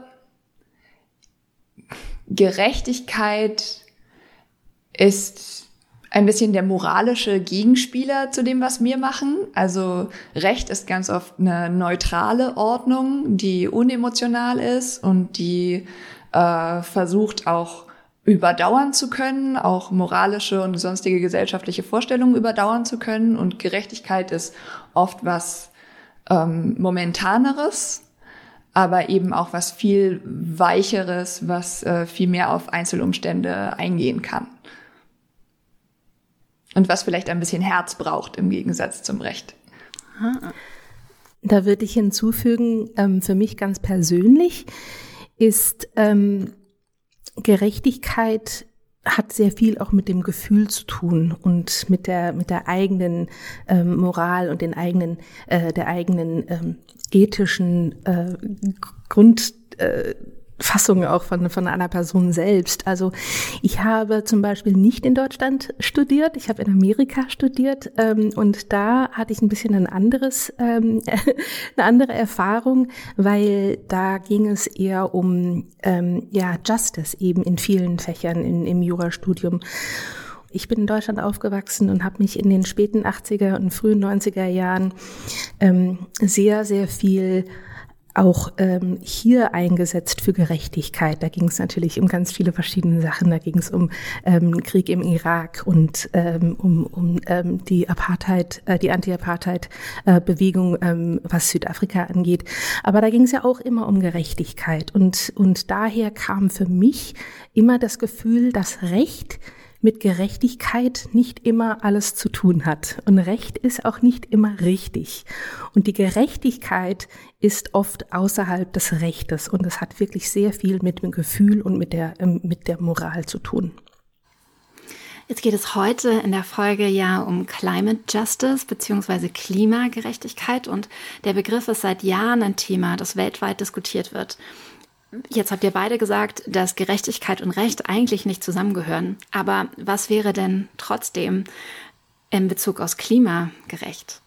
Gerechtigkeit ist ein bisschen der moralische Gegenspieler zu dem, was wir machen. Also Recht ist ganz oft eine neutrale Ordnung, die unemotional ist und die äh, versucht auch überdauern zu können, auch moralische und sonstige gesellschaftliche Vorstellungen überdauern zu können. Und Gerechtigkeit ist oft was ähm, momentaneres, aber eben auch was viel weicheres, was äh, viel mehr auf Einzelumstände eingehen kann und was vielleicht ein bisschen Herz braucht im Gegensatz zum Recht. Da würde ich hinzufügen, ähm, für mich ganz persönlich ist ähm, Gerechtigkeit hat sehr viel auch mit dem Gefühl zu tun und mit der mit der eigenen ähm, Moral und den eigenen äh, der eigenen ähm, ethischen äh, Grund äh, Fassung auch von, von einer Person selbst. Also ich habe zum Beispiel nicht in Deutschland studiert, ich habe in Amerika studiert ähm, und da hatte ich ein bisschen ein anderes, ähm, [laughs] eine andere Erfahrung, weil da ging es eher um ähm, ja Justice eben in vielen Fächern in, im Jurastudium. Ich bin in Deutschland aufgewachsen und habe mich in den späten 80er und frühen 90er Jahren ähm, sehr, sehr viel auch ähm, hier eingesetzt für Gerechtigkeit. Da ging es natürlich um ganz viele verschiedene Sachen. Da ging es um ähm, Krieg im Irak und ähm, um, um ähm, die Apartheid, äh, die Anti-Apartheid-Bewegung, ähm, was Südafrika angeht. Aber da ging es ja auch immer um Gerechtigkeit. Und, und daher kam für mich immer das Gefühl, dass Recht mit Gerechtigkeit nicht immer alles zu tun hat. Und Recht ist auch nicht immer richtig. Und die Gerechtigkeit ist oft außerhalb des Rechtes. Und es hat wirklich sehr viel mit dem Gefühl und mit der, ähm, mit der Moral zu tun. Jetzt geht es heute in der Folge ja um Climate Justice bzw. Klimagerechtigkeit und der Begriff ist seit Jahren ein Thema, das weltweit diskutiert wird. Jetzt habt ihr beide gesagt, dass Gerechtigkeit und Recht eigentlich nicht zusammengehören. Aber was wäre denn trotzdem in Bezug aus Klima gerecht?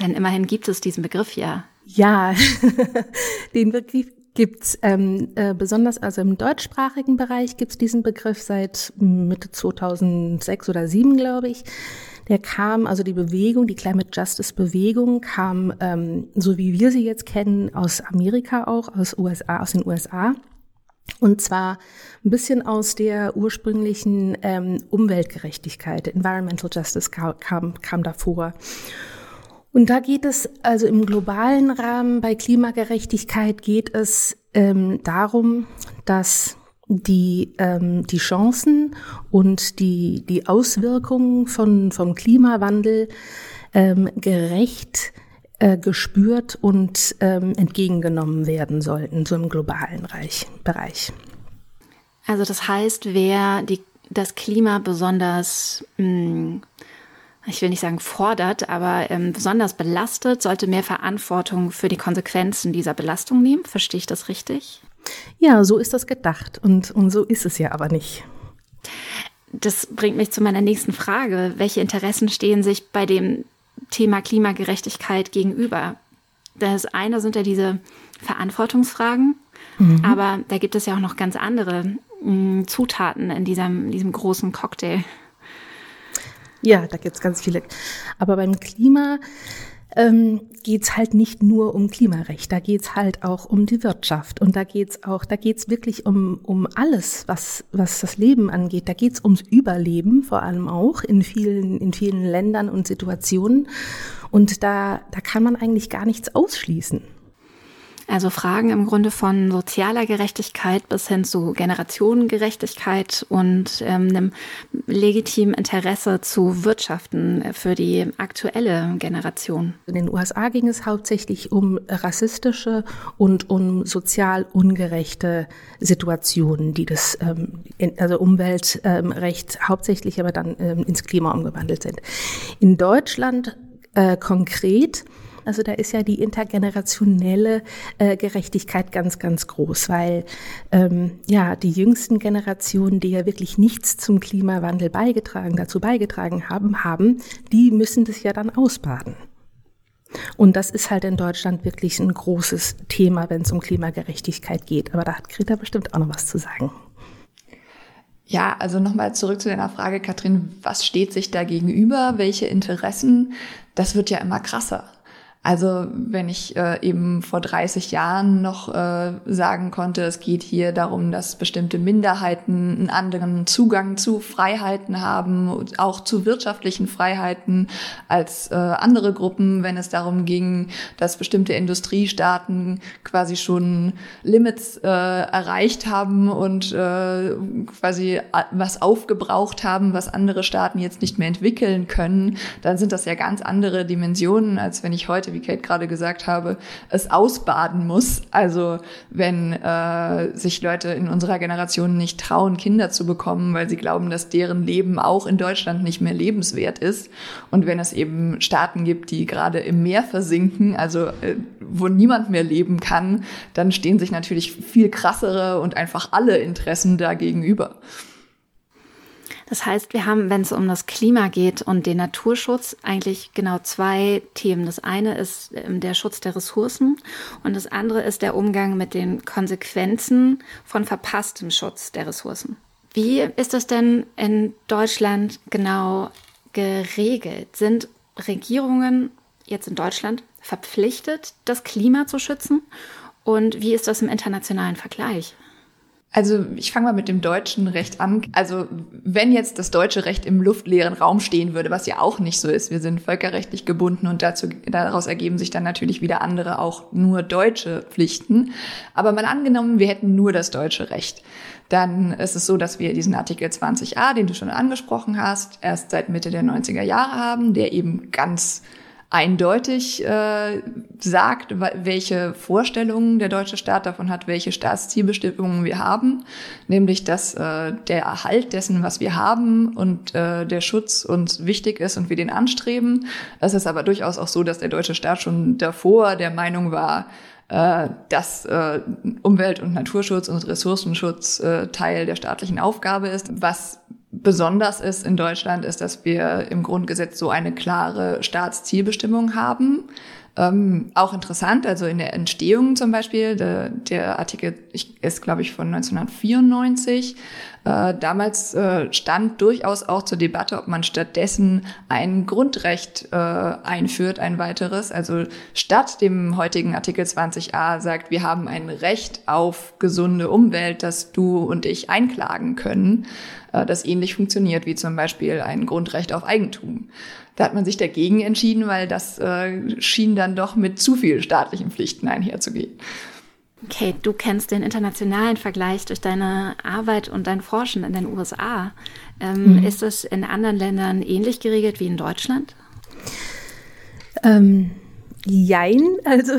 Denn immerhin gibt es diesen Begriff ja. Ja, [laughs] den Begriff gibt's ähm, äh, besonders, also im deutschsprachigen Bereich gibt's diesen Begriff seit Mitte 2006 oder 2007, glaube ich. Der kam, also die Bewegung, die Climate Justice Bewegung kam, ähm, so wie wir sie jetzt kennen, aus Amerika auch, aus USA, aus den USA. Und zwar ein bisschen aus der ursprünglichen ähm, Umweltgerechtigkeit, Environmental Justice kam, kam, kam davor. Und da geht es also im globalen Rahmen bei Klimagerechtigkeit geht es ähm, darum, dass die, ähm, die Chancen und die, die Auswirkungen von, vom Klimawandel ähm, gerecht äh, gespürt und ähm, entgegengenommen werden sollten, so im globalen Reich, Bereich. Also das heißt, wer die, das Klima besonders, mh, hm, ich will nicht sagen fordert, aber ähm, besonders belastet, sollte mehr Verantwortung für die Konsequenzen dieser Belastung nehmen. Verstehe ich das richtig? Ja, so ist das gedacht und, und so ist es ja aber nicht. Das bringt mich zu meiner nächsten Frage. Welche Interessen stehen sich bei dem Thema Klimagerechtigkeit gegenüber? Das eine sind ja diese Verantwortungsfragen, mhm. aber da gibt es ja auch noch ganz andere mh, mm, Zutaten in diesem, diesem großen Cocktail. Ja, da gibt es ganz viele. Aber beim Klima ähm, geht halt nicht nur um Klimarecht, da geht's halt auch um die Wirtschaft und da geht's auch, da geht's wirklich um, um alles, was, was das Leben angeht. Da geht's ums Überleben vor allem auch in vielen, in vielen Ländern und Situationen. Und da, da kann man eigentlich gar nichts ausschließen. Also Fragen im Grunde von sozialer Gerechtigkeit bis hin zu Generationengerechtigkeit und ähm, einem legitimen Interesse zu Wirtschaften für die aktuelle Generation. In den USA ging es hauptsächlich um rassistische und um sozial ungerechte Situationen, die das ähm, also Umweltrecht ähm, hauptsächlich aber dann ähm, ins Klima umgewandelt sind. In Deutschland äh, konkret also da ist ja die intergenerationelle äh, Gerechtigkeit ganz, ganz groß, weil ähm, ja die jüngsten Generationen, die ja wirklich nichts zum Klimawandel beigetragen, dazu beigetragen haben, haben, die müssen das ja dann ausbaden. Und das ist halt in Deutschland wirklich ein großes Thema, wenn es um Klimagerechtigkeit geht. Aber da hat Greta bestimmt auch noch was zu sagen. Ja, also nochmal zurück zu deiner Frage, Katrin, was steht sich da gegenüber? Welche Interessen? Das wird ja immer krasser. Also wenn ich äh, eben vor 30 Jahren noch äh, sagen konnte, es geht hier darum, dass bestimmte Minderheiten einen anderen Zugang zu Freiheiten haben, auch zu wirtschaftlichen Freiheiten als äh, andere Gruppen, wenn es darum ging, dass bestimmte Industriestaaten quasi schon Limits äh, erreicht haben und äh, quasi was aufgebraucht haben, was andere Staaten jetzt nicht mehr entwickeln können, dann sind das ja ganz andere Dimensionen, als wenn ich heute wie Kate gerade gesagt habe, es ausbaden muss. Also wenn äh, sich Leute in unserer Generation nicht trauen, Kinder zu bekommen, weil sie glauben, dass deren Leben auch in Deutschland nicht mehr lebenswert ist. Und wenn es eben Staaten gibt, die gerade im Meer versinken, also äh, wo niemand mehr leben kann, dann stehen sich natürlich viel krassere und einfach alle Interessen da gegenüber. Das heißt, wir haben, wenn es um das Klima geht und den Naturschutz, eigentlich genau zwei Themen. Das eine ist ähm, der Schutz der Ressourcen und das andere ist der Umgang mit den Konsequenzen von verpasstem Schutz der Ressourcen. Wie ist das denn in Deutschland genau geregelt? Sind Regierungen jetzt in Deutschland verpflichtet, das Klima zu schützen? Und wie ist das im internationalen Vergleich? Also ich fange mal mit dem deutschen Recht an. Also wenn jetzt das deutsche Recht im luftleeren Raum stehen würde, was ja auch nicht so ist, wir sind völkerrechtlich gebunden und dazu, daraus ergeben sich dann natürlich wieder andere, auch nur deutsche Pflichten. Aber mal angenommen, wir hätten nur das deutsche Recht. Dann ist es so, dass wir diesen Artikel 20a, den du schon angesprochen hast, erst seit Mitte der 90er Jahre haben, der eben ganz eindeutig äh, sagt, welche Vorstellungen der deutsche Staat davon hat, welche Staatszielbestimmungen wir haben, nämlich dass äh, der Erhalt dessen, was wir haben und äh, der Schutz uns wichtig ist und wir den anstreben. Es ist aber durchaus auch so, dass der deutsche Staat schon davor der Meinung war, äh, dass äh, Umwelt- und Naturschutz und Ressourcenschutz äh, Teil der staatlichen Aufgabe ist, was besonders ist in Deutschland, ist, dass wir im Grundgesetz so eine klare Staatszielbestimmung haben. Ähm, auch interessant, also in der Entstehung zum Beispiel, der, der Artikel ist, glaube ich, von 1994. Äh, damals äh, stand durchaus auch zur Debatte, ob man stattdessen ein Grundrecht äh, einführt, ein weiteres. Also statt dem heutigen Artikel 20a sagt, wir haben ein Recht auf gesunde Umwelt, das du und ich einklagen können, äh, das ähnlich funktioniert wie zum Beispiel ein Grundrecht auf Eigentum. Da hat man sich dagegen entschieden, weil das äh, schien dann doch mit zu viel staatlichen Pflichten einherzugehen. Kate, du kennst den internationalen Vergleich durch deine Arbeit und dein Forschen in den USA. Ähm, mhm. Ist das in anderen Ländern ähnlich geregelt wie in Deutschland? Ähm, jein, [laughs] also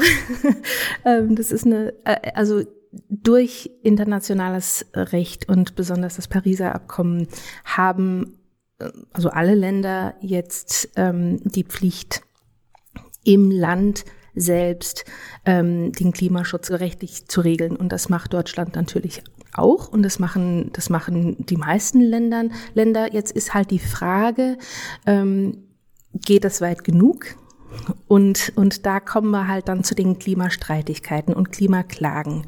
ähm, das ist eine, äh, also durch internationales Recht und besonders das Pariser Abkommen haben also alle Länder jetzt ähm, die Pflicht, im Land selbst ähm, den Klimaschutz rechtlich zu regeln. Und das macht Deutschland natürlich auch und das machen, das machen die meisten Ländern, Länder. Jetzt ist halt die Frage, ähm, geht das weit genug? Und, und da kommen wir halt dann zu den Klimastreitigkeiten und Klimaklagen.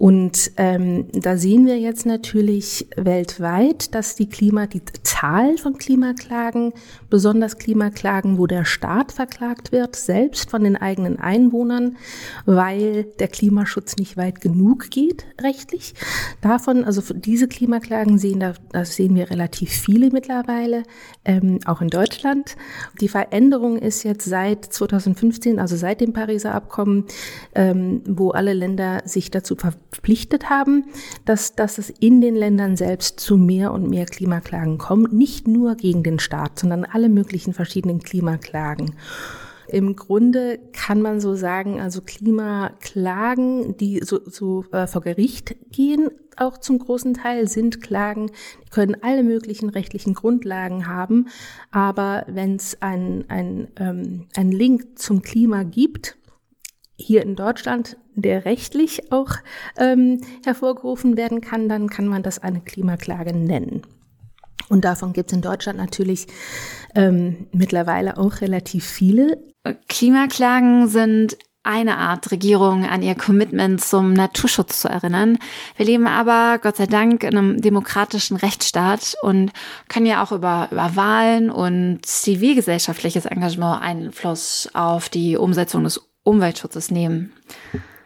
Und ähm, da sehen wir jetzt natürlich weltweit, dass die Klima, die Zahl von Klimaklagen, besonders Klimaklagen, wo der Staat verklagt wird, selbst von den eigenen Einwohnern, weil der Klimaschutz nicht weit genug geht, rechtlich. Davon, also diese Klimaklagen sehen, da, da sehen wir relativ viele mittlerweile, ähm, auch in Deutschland. Die Veränderung ist jetzt seit 2015, also seit dem Pariser Abkommen, ähm, wo alle Länder sich dazu verpflichtet haben, dass, dass es in den Ländern selbst zu mehr und mehr Klimaklagen kommt, nicht nur gegen den Staat, sondern alle möglichen verschiedenen Klimaklagen. Im Grunde kann man so sagen, also Klimaklagen, die so, so äh, vor Gericht gehen, auch zum großen Teil sind Klagen, die können alle möglichen rechtlichen Grundlagen haben. Aber wenn es ein, ein, ähm, ein Link zum Klima gibt, hier in Deutschland, der rechtlich auch ähm, hervorgerufen werden kann, dann kann man das eine Klimaklage nennen. Und davon gibt es in Deutschland natürlich ähm, mittlerweile auch relativ viele. Klimaklagen sind eine Art, Regierung an ihr Commitment zum Naturschutz zu erinnern. Wir leben aber, Gott sei Dank, in einem demokratischen Rechtsstaat und können ja auch über, über Wahlen und zivilgesellschaftliches Engagement Einfluss auf die Umsetzung des Umweltschutzes nehmen.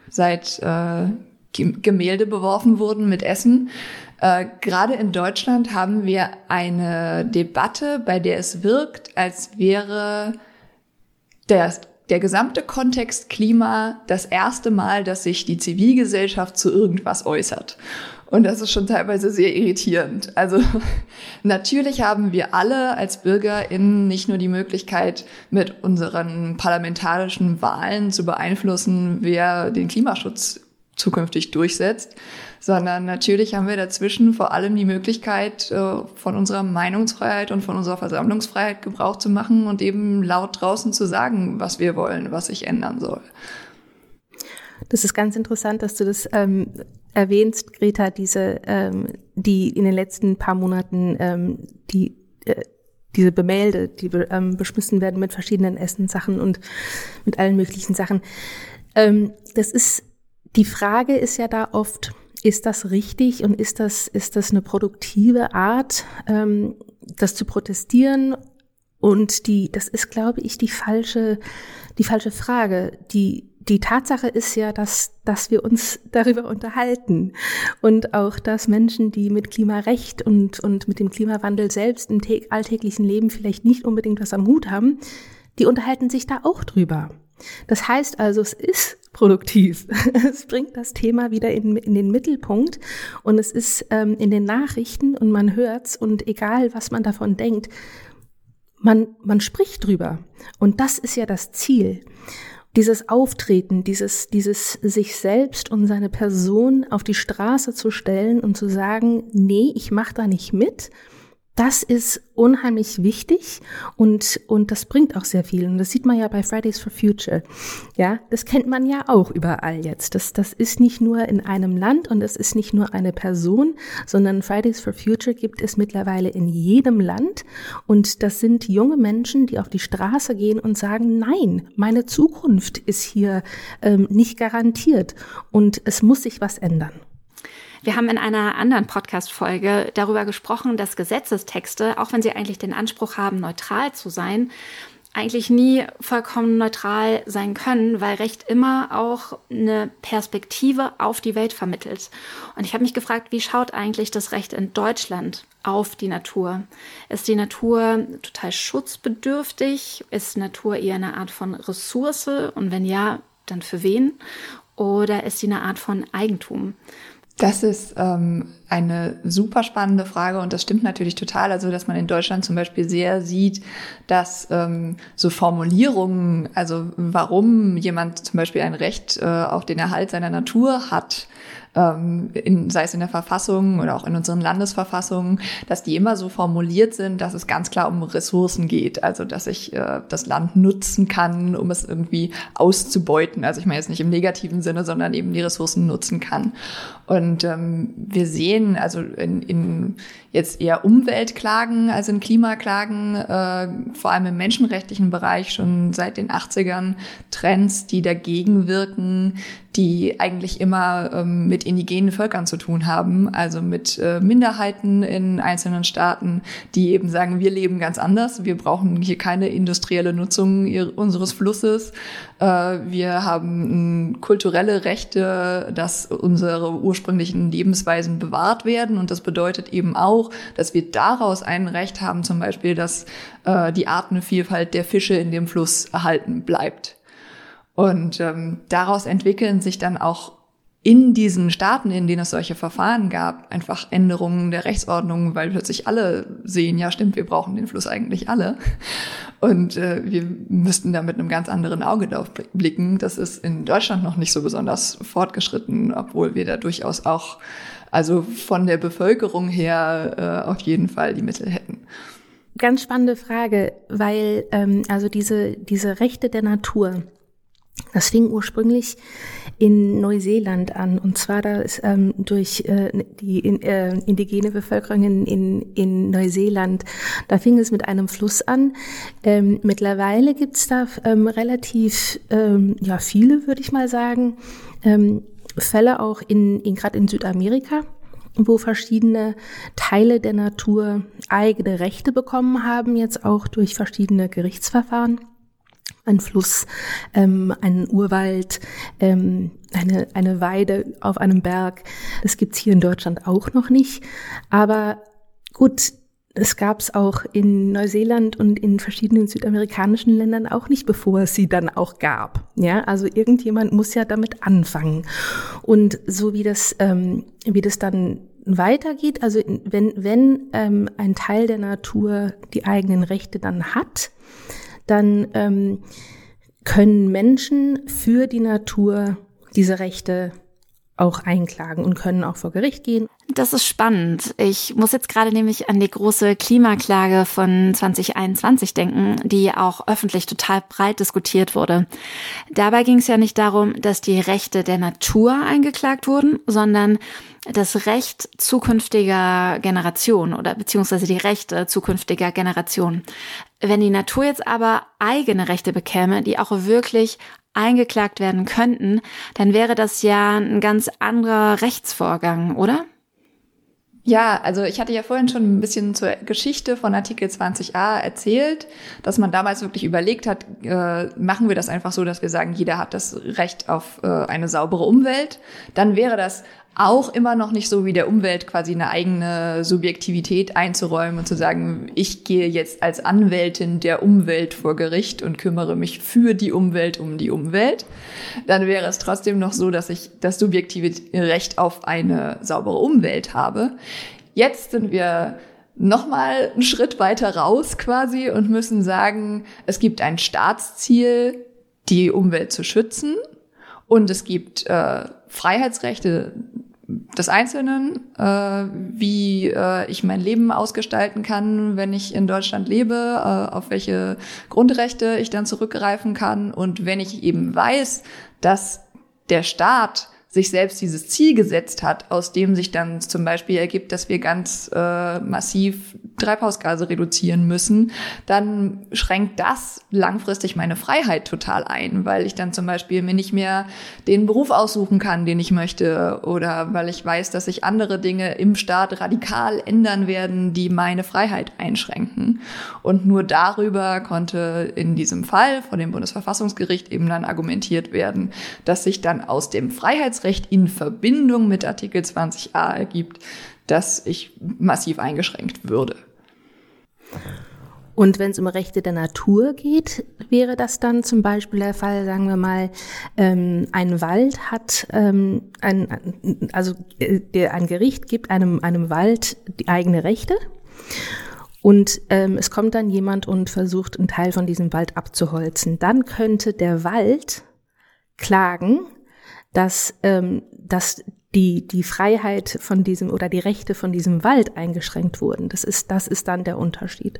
Seit äh, Gemälde beworfen wurden mit Essen. Äh, Gerade in Deutschland haben wir eine Debatte, bei der es wirkt, als wäre der, der gesamte Kontext Klima das erste Mal, dass sich die Zivilgesellschaft zu irgendwas äußert. Und das ist schon teilweise sehr irritierend. Also [laughs] natürlich haben wir alle als BürgerInnen nicht nur die Möglichkeit, mit unseren parlamentarischen Wahlen zu beeinflussen, wer den Klimaschutz zukünftig durchsetzt, sondern natürlich haben wir dazwischen vor allem die Möglichkeit, äh, von unserer Meinungsfreiheit und von unserer Versammlungsfreiheit Gebrauch zu machen und eben laut draußen zu sagen, was wir wollen, was sich ändern soll. Das ist ganz interessant, dass du das ähm, erwähnst, Greta, diese, ähm, die in den letzten paar Monaten ähm, die äh, diese Bemälde, die ähm, beschmissen werden mit verschiedenen Essenssachen und mit allen möglichen Sachen. Ähm, das ist die Frage ist ja da oft, ist das richtig und ist das, ist das eine produktive Art, ähm, das zu protestieren? Und die, das ist, glaube ich, die falsche, die falsche Frage. Die, die Tatsache ist ja, dass, dass wir uns darüber unterhalten und auch, dass Menschen, die mit Klimarecht und, und mit dem Klimawandel selbst im alltäglichen Leben vielleicht nicht unbedingt was am Hut haben, die unterhalten sich da auch drüber. Das heißt also, es ist produktiv. [laughs] Es bringt das Thema wieder in, in den Mittelpunkt und es ist ähm, in den Nachrichten und man hört's und egal, was man davon denkt, man, man spricht drüber. Und das ist ja das Ziel. Dieses Auftreten, dieses, dieses sich selbst und seine Person auf die Straße zu stellen und zu sagen, nee, ich mach da nicht mit, das ist unheimlich wichtig und, und das bringt auch sehr viel. Und das sieht man ja bei Fridays for Future. Ja, das kennt man ja auch überall jetzt. Das, das ist nicht nur in einem Land und das ist nicht nur eine Person, sondern Fridays for Future gibt es mittlerweile in jedem Land. Und das sind junge Menschen, die auf die Straße gehen und sagen, nein, meine Zukunft ist hier ähm, nicht garantiert und es muss sich was ändern. Wir haben in einer anderen Podcast-Folge darüber gesprochen, dass Gesetzestexte, auch wenn sie eigentlich den Anspruch haben, neutral zu sein, eigentlich nie vollkommen neutral sein können, weil Recht immer auch eine Perspektive auf die Welt vermittelt. Und ich habe mich gefragt, wie schaut eigentlich das Recht in Deutschland auf die Natur? Ist die Natur total schutzbedürftig? Ist Natur eher eine Art von Ressource? Und wenn ja, dann für wen? Oder ist sie eine Art von Eigentum? Das ist ähm, eine super spannende Frage und das stimmt natürlich total. Also, dass man in Deutschland zum Beispiel sehr sieht, dass ähm, so Formulierungen, also warum jemand zum Beispiel ein Recht äh, auf den Erhalt seiner Natur hat, ähm, in, sei es in der Verfassung oder auch in unseren Landesverfassungen, dass die immer so formuliert sind, dass es ganz klar um Ressourcen geht. Also dass ich äh, das Land nutzen kann, um es irgendwie auszubeuten. Also ich meine jetzt nicht im negativen Sinne, sondern eben die Ressourcen nutzen kann. Und ähm, wir sehen also in, in jetzt eher Umweltklagen als in Klimaklagen, äh, vor allem im menschenrechtlichen Bereich schon seit den 80ern Trends, die dagegen wirken, die eigentlich immer ähm, mit indigenen Völkern zu tun haben, also mit äh, Minderheiten in einzelnen Staaten, die eben sagen, wir leben ganz anders, wir brauchen hier keine industrielle Nutzung unseres Flusses, äh, wir haben kulturelle Rechte, dass unsere ursprünglichen Lebensweisen bewahrt werden und das bedeutet eben auch, dass wir daraus ein Recht haben, zum Beispiel, dass äh, die Artenvielfalt der Fische in dem Fluss erhalten bleibt. Und ähm, daraus entwickeln sich dann auch in diesen Staaten, in denen es solche Verfahren gab, einfach Änderungen der Rechtsordnung, weil plötzlich alle sehen, ja stimmt, wir brauchen den Fluss eigentlich alle. Und äh, wir müssten da mit einem ganz anderen Auge drauf blicken. Das ist in Deutschland noch nicht so besonders fortgeschritten, obwohl wir da durchaus auch, also von der Bevölkerung her, äh, auf jeden Fall die Mittel hätten. Ganz spannende Frage, weil ähm, also diese, diese Rechte der Natur, das fing ursprünglich in Neuseeland an und zwar da ist ähm, durch äh, die in, äh, indigene Bevölkerung in, in, Neuseeland. Da fing es mit einem Fluss an. Ähm, mittlerweile gibt's da ähm, relativ ähm, ja viele, würde ich mal sagen, ähm, Fälle auch in, in gerade in Südamerika wo verschiedene Teile der Natur eigene Rechte bekommen haben, jetzt auch durch verschiedene Gerichtsverfahren ein Fluss, ähm, ein Urwald, ähm, eine, eine Weide auf einem Berg. Das gibt's hier in Deutschland auch noch nicht. Aber gut, es gab's auch in Neuseeland und in verschiedenen südamerikanischen Ländern auch nicht, bevor es sie dann auch gab. Ja, also irgendjemand muss ja damit anfangen. Und so wie das, ähm, wie das dann weitergeht, also wenn, wenn ähm, ein Teil der Natur die eigenen Rechte dann hat, dann ähm, können Menschen für die Natur diese Rechte auch einklagen und können auch vor Gericht gehen. Das ist spannend. Ich muss jetzt gerade nämlich an die große Klimaklage von 2021 denken, die auch öffentlich total breit diskutiert wurde. Dabei ging es ja nicht darum, dass die Rechte der Natur eingeklagt wurden, sondern das Recht zukünftiger Generationen oder beziehungsweise die Rechte zukünftiger Generationen. Wenn die Natur jetzt aber eigene Rechte bekäme, die auch wirklich eingeklagt werden könnten, dann wäre das ja ein ganz anderer Rechtsvorgang, oder? Ja, also ich hatte ja vorhin schon ein bisschen zur Geschichte von Artikel 20a erzählt, dass man damals wirklich überlegt hat, äh, machen wir das einfach so, dass wir sagen, jeder hat das Recht auf äh, eine saubere Umwelt. Dann wäre das auch immer noch nicht so wie der Umwelt quasi eine eigene Subjektivität einzuräumen und zu sagen, ich gehe jetzt als Anwältin der Umwelt vor Gericht und kümmere mich für die Umwelt um die Umwelt. Dann wäre es trotzdem noch so, dass ich das subjektive Recht auf eine saubere Umwelt habe. Jetzt sind wir nochmal einen Schritt weiter raus quasi und müssen sagen, es gibt ein Staatsziel, die Umwelt zu schützen. Und es gibt äh, Freiheitsrechte des Einzelnen, äh, wie äh, ich mein Leben ausgestalten kann, wenn ich in Deutschland lebe, äh, auf welche Grundrechte ich dann zurückgreifen kann und wenn ich eben weiß, dass der Staat sich selbst dieses Ziel gesetzt hat, aus dem sich dann zum Beispiel ergibt, dass wir ganz äh, massiv Treibhausgase reduzieren müssen, dann schränkt das langfristig meine Freiheit total ein, weil ich dann zum Beispiel mir nicht mehr den Beruf aussuchen kann, den ich möchte, oder weil ich weiß, dass sich andere Dinge im Staat radikal ändern werden, die meine Freiheit einschränken. Und nur darüber konnte in diesem Fall vor dem Bundesverfassungsgericht eben dann argumentiert werden, dass sich dann aus dem Freiheitsrecht Recht in Verbindung mit Artikel 20a ergibt, dass ich massiv eingeschränkt würde. Und wenn es um Rechte der Natur geht, wäre das dann zum Beispiel der Fall, sagen wir mal, ähm, ein Wald hat, ähm, ein, also äh, ein Gericht gibt einem, einem Wald die eigene Rechte und ähm, es kommt dann jemand und versucht, einen Teil von diesem Wald abzuholzen. Dann könnte der Wald klagen dass, ähm, dass die, die Freiheit von diesem oder die Rechte von diesem Wald eingeschränkt wurden. Das ist, das ist dann der Unterschied.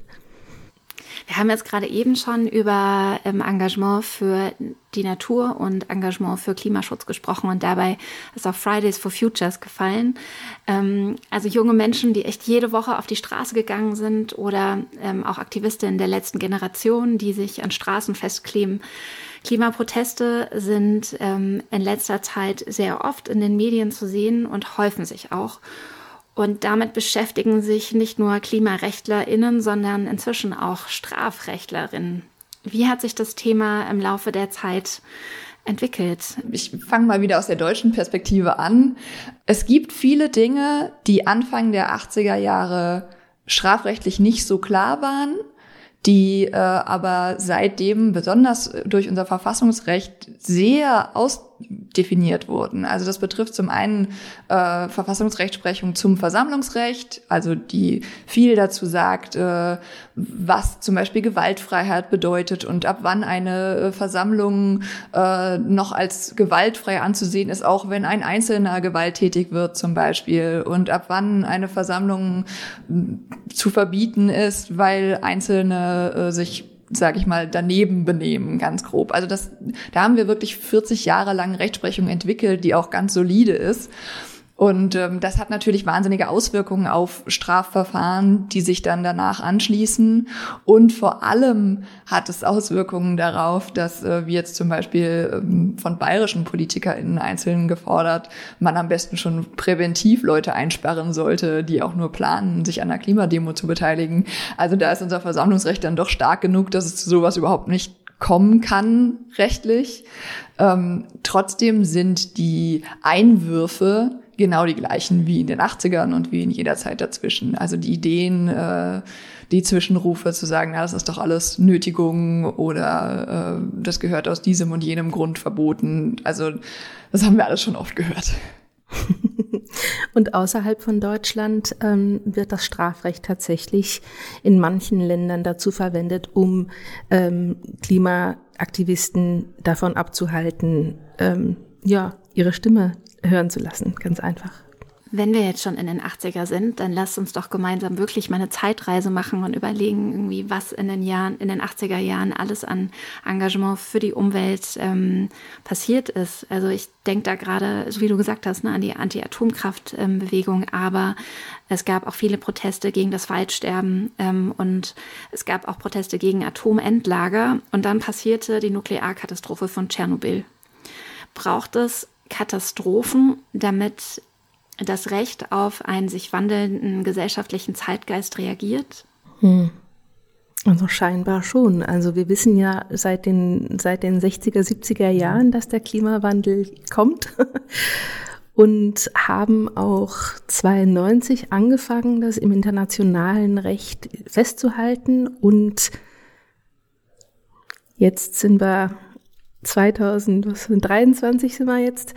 Wir haben jetzt gerade eben schon über ähm, Engagement für die Natur und Engagement für Klimaschutz gesprochen und dabei ist auch Fridays for Futures gefallen. Ähm, also junge Menschen, die echt jede Woche auf die Straße gegangen sind oder ähm, auch Aktivistinnen der letzten Generation, die sich an Straßen festkleben Klimaproteste sind ähm, in letzter Zeit sehr oft in den Medien zu sehen und häufen sich auch. Und damit beschäftigen sich nicht nur KlimarechtlerInnen, sondern inzwischen auch StrafrechtlerInnen. Wie hat sich das Thema im Laufe der Zeit entwickelt? Ich fange mal wieder aus der deutschen Perspektive an. Es gibt viele Dinge, die Anfang der 80er Jahre strafrechtlich nicht so klar waren die äh, aber seitdem besonders durch unser Verfassungsrecht sehr ausdefiniert wurden. Also das betrifft zum einen äh, Verfassungsrechtsprechung zum Versammlungsrecht, also die viel dazu sagt, äh, was zum Beispiel Gewaltfreiheit bedeutet und ab wann eine äh, Versammlung äh, noch als gewaltfrei anzusehen ist, auch wenn ein Einzelner gewalttätig wird zum Beispiel und ab wann eine Versammlung zu verbieten ist, weil Einzelne äh, sich sage ich mal, daneben benehmen, ganz grob. Also das, da haben wir wirklich 40 Jahre lang Rechtsprechung entwickelt, die auch ganz solide ist. Und ähm, das hat natürlich wahnsinnige Auswirkungen auf Strafverfahren, die sich dann danach anschließen. Und vor allem hat es Auswirkungen darauf, dass, äh, wie jetzt zum Beispiel ähm, von bayerischen PolitikerInnen einzeln gefordert, man am besten schon präventiv Leute einsperren sollte, die auch nur planen, sich an der Klimademo zu beteiligen. Also da ist unser Versammlungsrecht dann doch stark genug, dass es zu sowas überhaupt nicht kommen kann, rechtlich. Ähm, trotzdem sind die Einwürfe genau die gleichen wie in den 80ern und wie in jeder Zeit dazwischen. Also die Ideen, äh, die Zwischenrufe zu sagen, na, das ist doch alles Nötigung oder äh, das gehört aus diesem und jenem Grund verboten. Also das haben wir alles schon oft gehört. [laughs] Und außerhalb von Deutschland ähm, wird das Strafrecht tatsächlich in manchen Ländern dazu verwendet, um ähm, Klimaaktivisten davon abzuhalten, ähm, ja, ihre Stimme hören zu lassen, ganz einfach. Wenn wir jetzt schon in den 80er sind, dann lasst uns doch gemeinsam wirklich mal eine Zeitreise machen und überlegen, irgendwie, was in den Jahren, in den 80er Jahren alles an Engagement für die Umwelt ähm, passiert ist. Also ich denke da gerade, so wie du gesagt hast, ne, an die Anti-Atomkraft-Bewegung, aber es gab auch viele Proteste gegen das Waldsterben ähm, und es gab auch Proteste gegen Atomendlager und dann passierte die Nuklearkatastrophe von Tschernobyl. Braucht es Katastrophen, damit das Recht auf einen sich wandelnden gesellschaftlichen Zeitgeist reagiert? Hm. Also scheinbar schon. Also wir wissen ja seit den, seit den 60er, 70er Jahren, dass der Klimawandel kommt [laughs] und haben auch 92 angefangen, das im internationalen Recht festzuhalten und jetzt sind wir 2023 sind wir jetzt.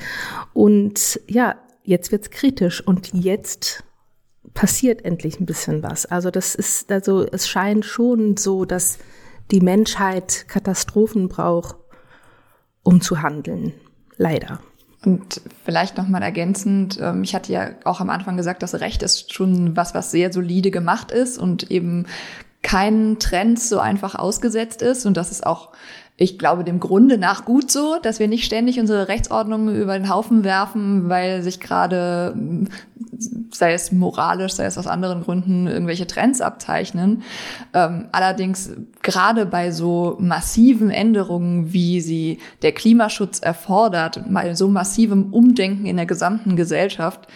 Und ja, jetzt wird's kritisch und jetzt passiert endlich ein bisschen was. Also das ist, also es scheint schon so, dass die Menschheit Katastrophen braucht, um zu handeln. Leider. Und vielleicht nochmal ergänzend, ähm, ich hatte ja auch am Anfang gesagt, das Recht ist schon was, was sehr solide gemacht ist und eben keinen Trends so einfach ausgesetzt ist und das ist auch ich glaube, dem Grunde nach gut so, dass wir nicht ständig unsere Rechtsordnung über den Haufen werfen, weil sich gerade, sei es moralisch, sei es aus anderen Gründen, irgendwelche Trends abzeichnen. Ähm, allerdings gerade bei so massiven Änderungen, wie sie der Klimaschutz erfordert, bei so massivem Umdenken in der gesamten Gesellschaft,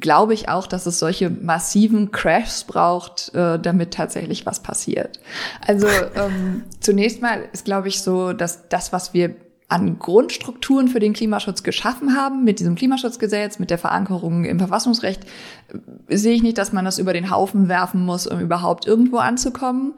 glaube ich auch, dass es solche massiven Crashs braucht, äh, damit tatsächlich was passiert. Also [laughs] ähm, zunächst mal ist, glaube ich, so, dass das, was wir an Grundstrukturen für den Klimaschutz geschaffen haben, mit diesem Klimaschutzgesetz, mit der Verankerung im Verfassungsrecht, äh, sehe ich nicht, dass man das über den Haufen werfen muss, um überhaupt irgendwo anzukommen.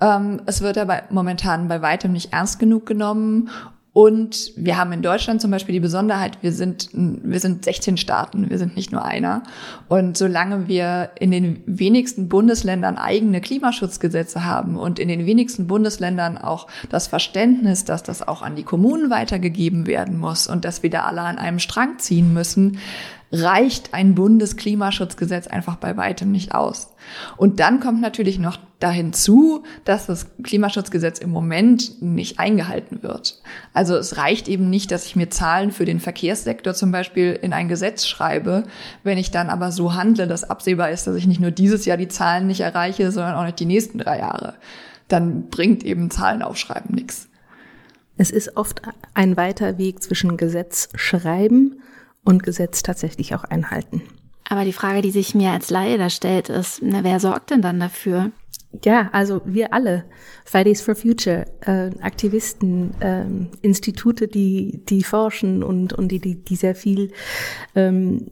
Ähm, es wird aber momentan bei weitem nicht ernst genug genommen und wir haben in Deutschland zum Beispiel die Besonderheit, wir sind, wir sind 16 Staaten, wir sind nicht nur einer. Und solange wir in den wenigsten Bundesländern eigene Klimaschutzgesetze haben und in den wenigsten Bundesländern auch das Verständnis, dass das auch an die Kommunen weitergegeben werden muss und dass wir da alle an einem Strang ziehen müssen, reicht ein Bundesklimaschutzgesetz einfach bei weitem nicht aus. Und dann kommt natürlich noch dahin zu, dass das Klimaschutzgesetz im Moment nicht eingehalten wird. Also es reicht eben nicht, dass ich mir Zahlen für den Verkehrssektor zum Beispiel in ein Gesetz schreibe, wenn ich dann aber so handle, dass absehbar ist, dass ich nicht nur dieses Jahr die Zahlen nicht erreiche, sondern auch nicht die nächsten drei Jahre. Dann bringt eben Zahlen aufschreiben nichts. Es ist oft ein weiter Weg zwischen Gesetz schreiben und Gesetz tatsächlich auch einhalten. Aber die Frage, die sich mir als Laie da stellt, ist, na, wer sorgt denn dann dafür? Ja, also wir alle, Fridays for Future, äh, Aktivisten, äh, Institute, die, die forschen und, und die, die, die sehr viel ähm,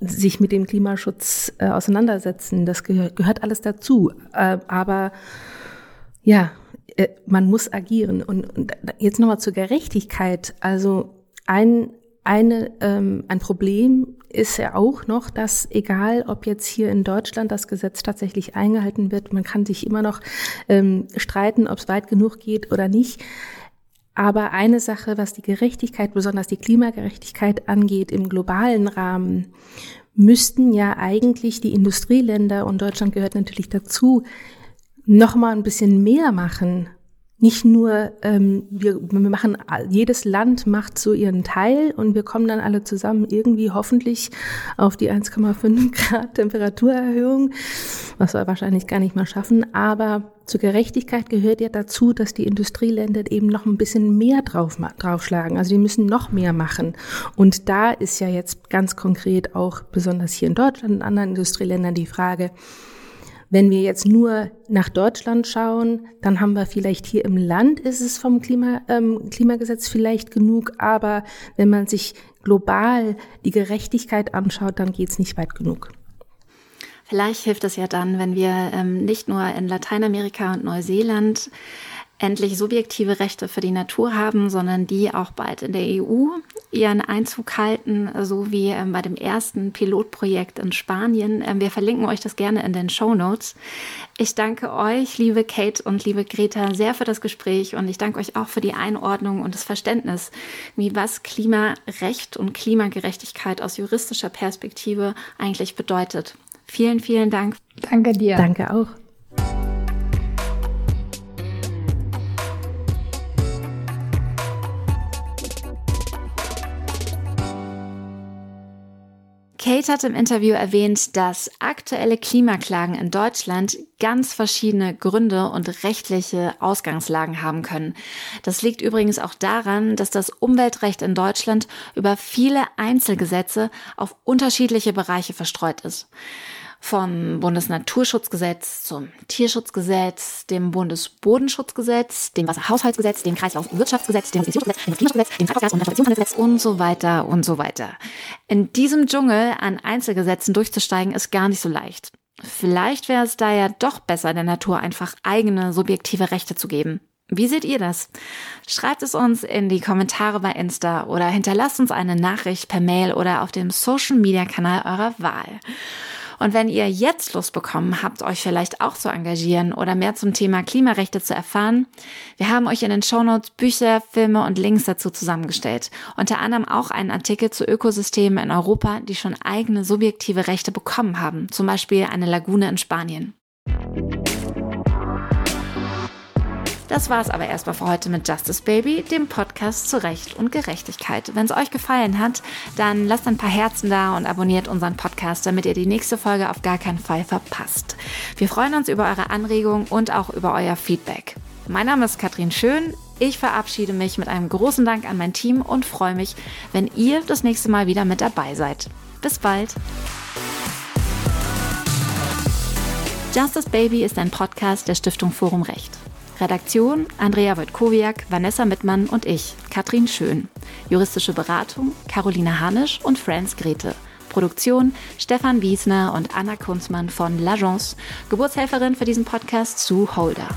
sich mit dem Klimaschutz äh, auseinandersetzen. Das gehört, gehört alles dazu. Äh, aber ja, äh, man muss agieren. Und, und jetzt nochmal zur Gerechtigkeit. Also ein, eine, ähm, ein Problem ist ja auch noch, dass egal, ob jetzt hier in Deutschland das Gesetz tatsächlich eingehalten wird, man kann sich immer noch ähm, streiten, ob es weit genug geht oder nicht. Aber eine Sache, was die Gerechtigkeit, besonders die Klimagerechtigkeit angeht im globalen Rahmen, müssten ja eigentlich die Industrieländer, und Deutschland gehört natürlich dazu, noch mal ein bisschen mehr machen, nicht nur, ähm, wir, wir machen, jedes Land macht so ihren Teil und wir kommen dann alle zusammen irgendwie hoffentlich auf die 1,5 [laughs] Grad Temperaturerhöhung, was wir wahrscheinlich gar nicht mal schaffen. Aber zur Gerechtigkeit gehört ja dazu, dass die Industrieländer eben noch ein bisschen mehr drauf, draufschlagen. Also die müssen noch mehr machen. Und da ist ja jetzt ganz konkret auch besonders hier in Deutschland und anderen Industrieländern die Frage, wenn wir jetzt nur nach Deutschland schauen, dann haben wir vielleicht hier im Land ist es vom Klima, ähm, Klimagesetz vielleicht genug, aber wenn man sich global die Gerechtigkeit anschaut, dann geht es nicht weit genug. Vielleicht hilft es ja dann, wenn wir ähm, nicht nur in Lateinamerika und Neuseeland endlich subjektive Rechte für die Natur haben, sondern die auch bald in der EU ihren Einzug halten, so wie ähm, bei dem ersten Pilotprojekt in Spanien. Ähm, wir verlinken euch das gerne in den Show Notes. Ich danke euch, liebe Kate und liebe Greta, sehr für das Gespräch und ich danke euch auch für die Einordnung und das Verständnis, wie was Klimarecht und Klimagerechtigkeit aus juristischer Perspektive eigentlich bedeutet. Vielen, vielen Dank. Danke dir. Danke auch. Kate hat im Interview erwähnt, dass aktuelle Klimaklagen in Deutschland ganz verschiedene Gründe und rechtliche Ausgangslagen haben können. Das liegt übrigens auch daran, dass das Umweltrecht in Deutschland über viele Einzelgesetze auf unterschiedliche Bereiche verstreut ist vom Bundesnaturschutzgesetz zum Tierschutzgesetz, dem Bundesbodenschutzgesetz, dem Wasserhaushaltsgesetz, dem Kreislaufwirtschaftsgesetz, dem Versicherungsgesetz, dem Klimaschutzgesetz, dem Treibhausgas- und Transaktionshandelsgesetz und so weiter und so weiter. In diesem Dschungel an Einzelgesetzen durchzusteigen ist gar nicht so leicht. Vielleicht wäre es da ja doch besser, der Natur einfach eigene subjektive Rechte zu geben. Wie seht ihr das? Schreibt es uns in die Kommentare bei Insta oder hinterlasst uns eine Nachricht per Mail oder auf dem Social Media Kanal eurer Wahl. Und wenn ihr jetzt Lust bekommen habt, euch vielleicht auch zu engagieren oder mehr zum Thema Klimarechte zu erfahren, wir haben euch in den Shownotes Bücher, Filme und Links dazu zusammengestellt. Unter anderem auch einen Artikel zu Ökosystemen in Europa, die schon eigene subjektive Rechte bekommen haben, zum Beispiel eine Lagune in Spanien. Das war es aber erstmal für heute mit Justice Baby, dem Podcast zu Recht und Gerechtigkeit. Wenn es euch gefallen hat, dann lasst ein paar Herzen da und abonniert unseren Podcast, damit ihr die nächste Folge auf gar keinen Fall verpasst. Wir freuen uns über eure Anregungen und auch über euer Feedback. Mein Name ist Katrin Schön. Ich verabschiede mich mit einem großen Dank an mein Team und freue mich, wenn ihr das nächste Mal wieder mit dabei seid. Bis bald. Justice Baby ist ein Podcast der Stiftung Forum Recht. Redaktion Andrea Wojtkowiak, Vanessa Mittmann und ich, Katrin Schön. Juristische Beratung Caroline Hanisch und Franz Grete. Produktion Stefan Wiesner und Anna Kunzmann von L'Agence, Geburtshelferin für diesen Podcast Sue Holder.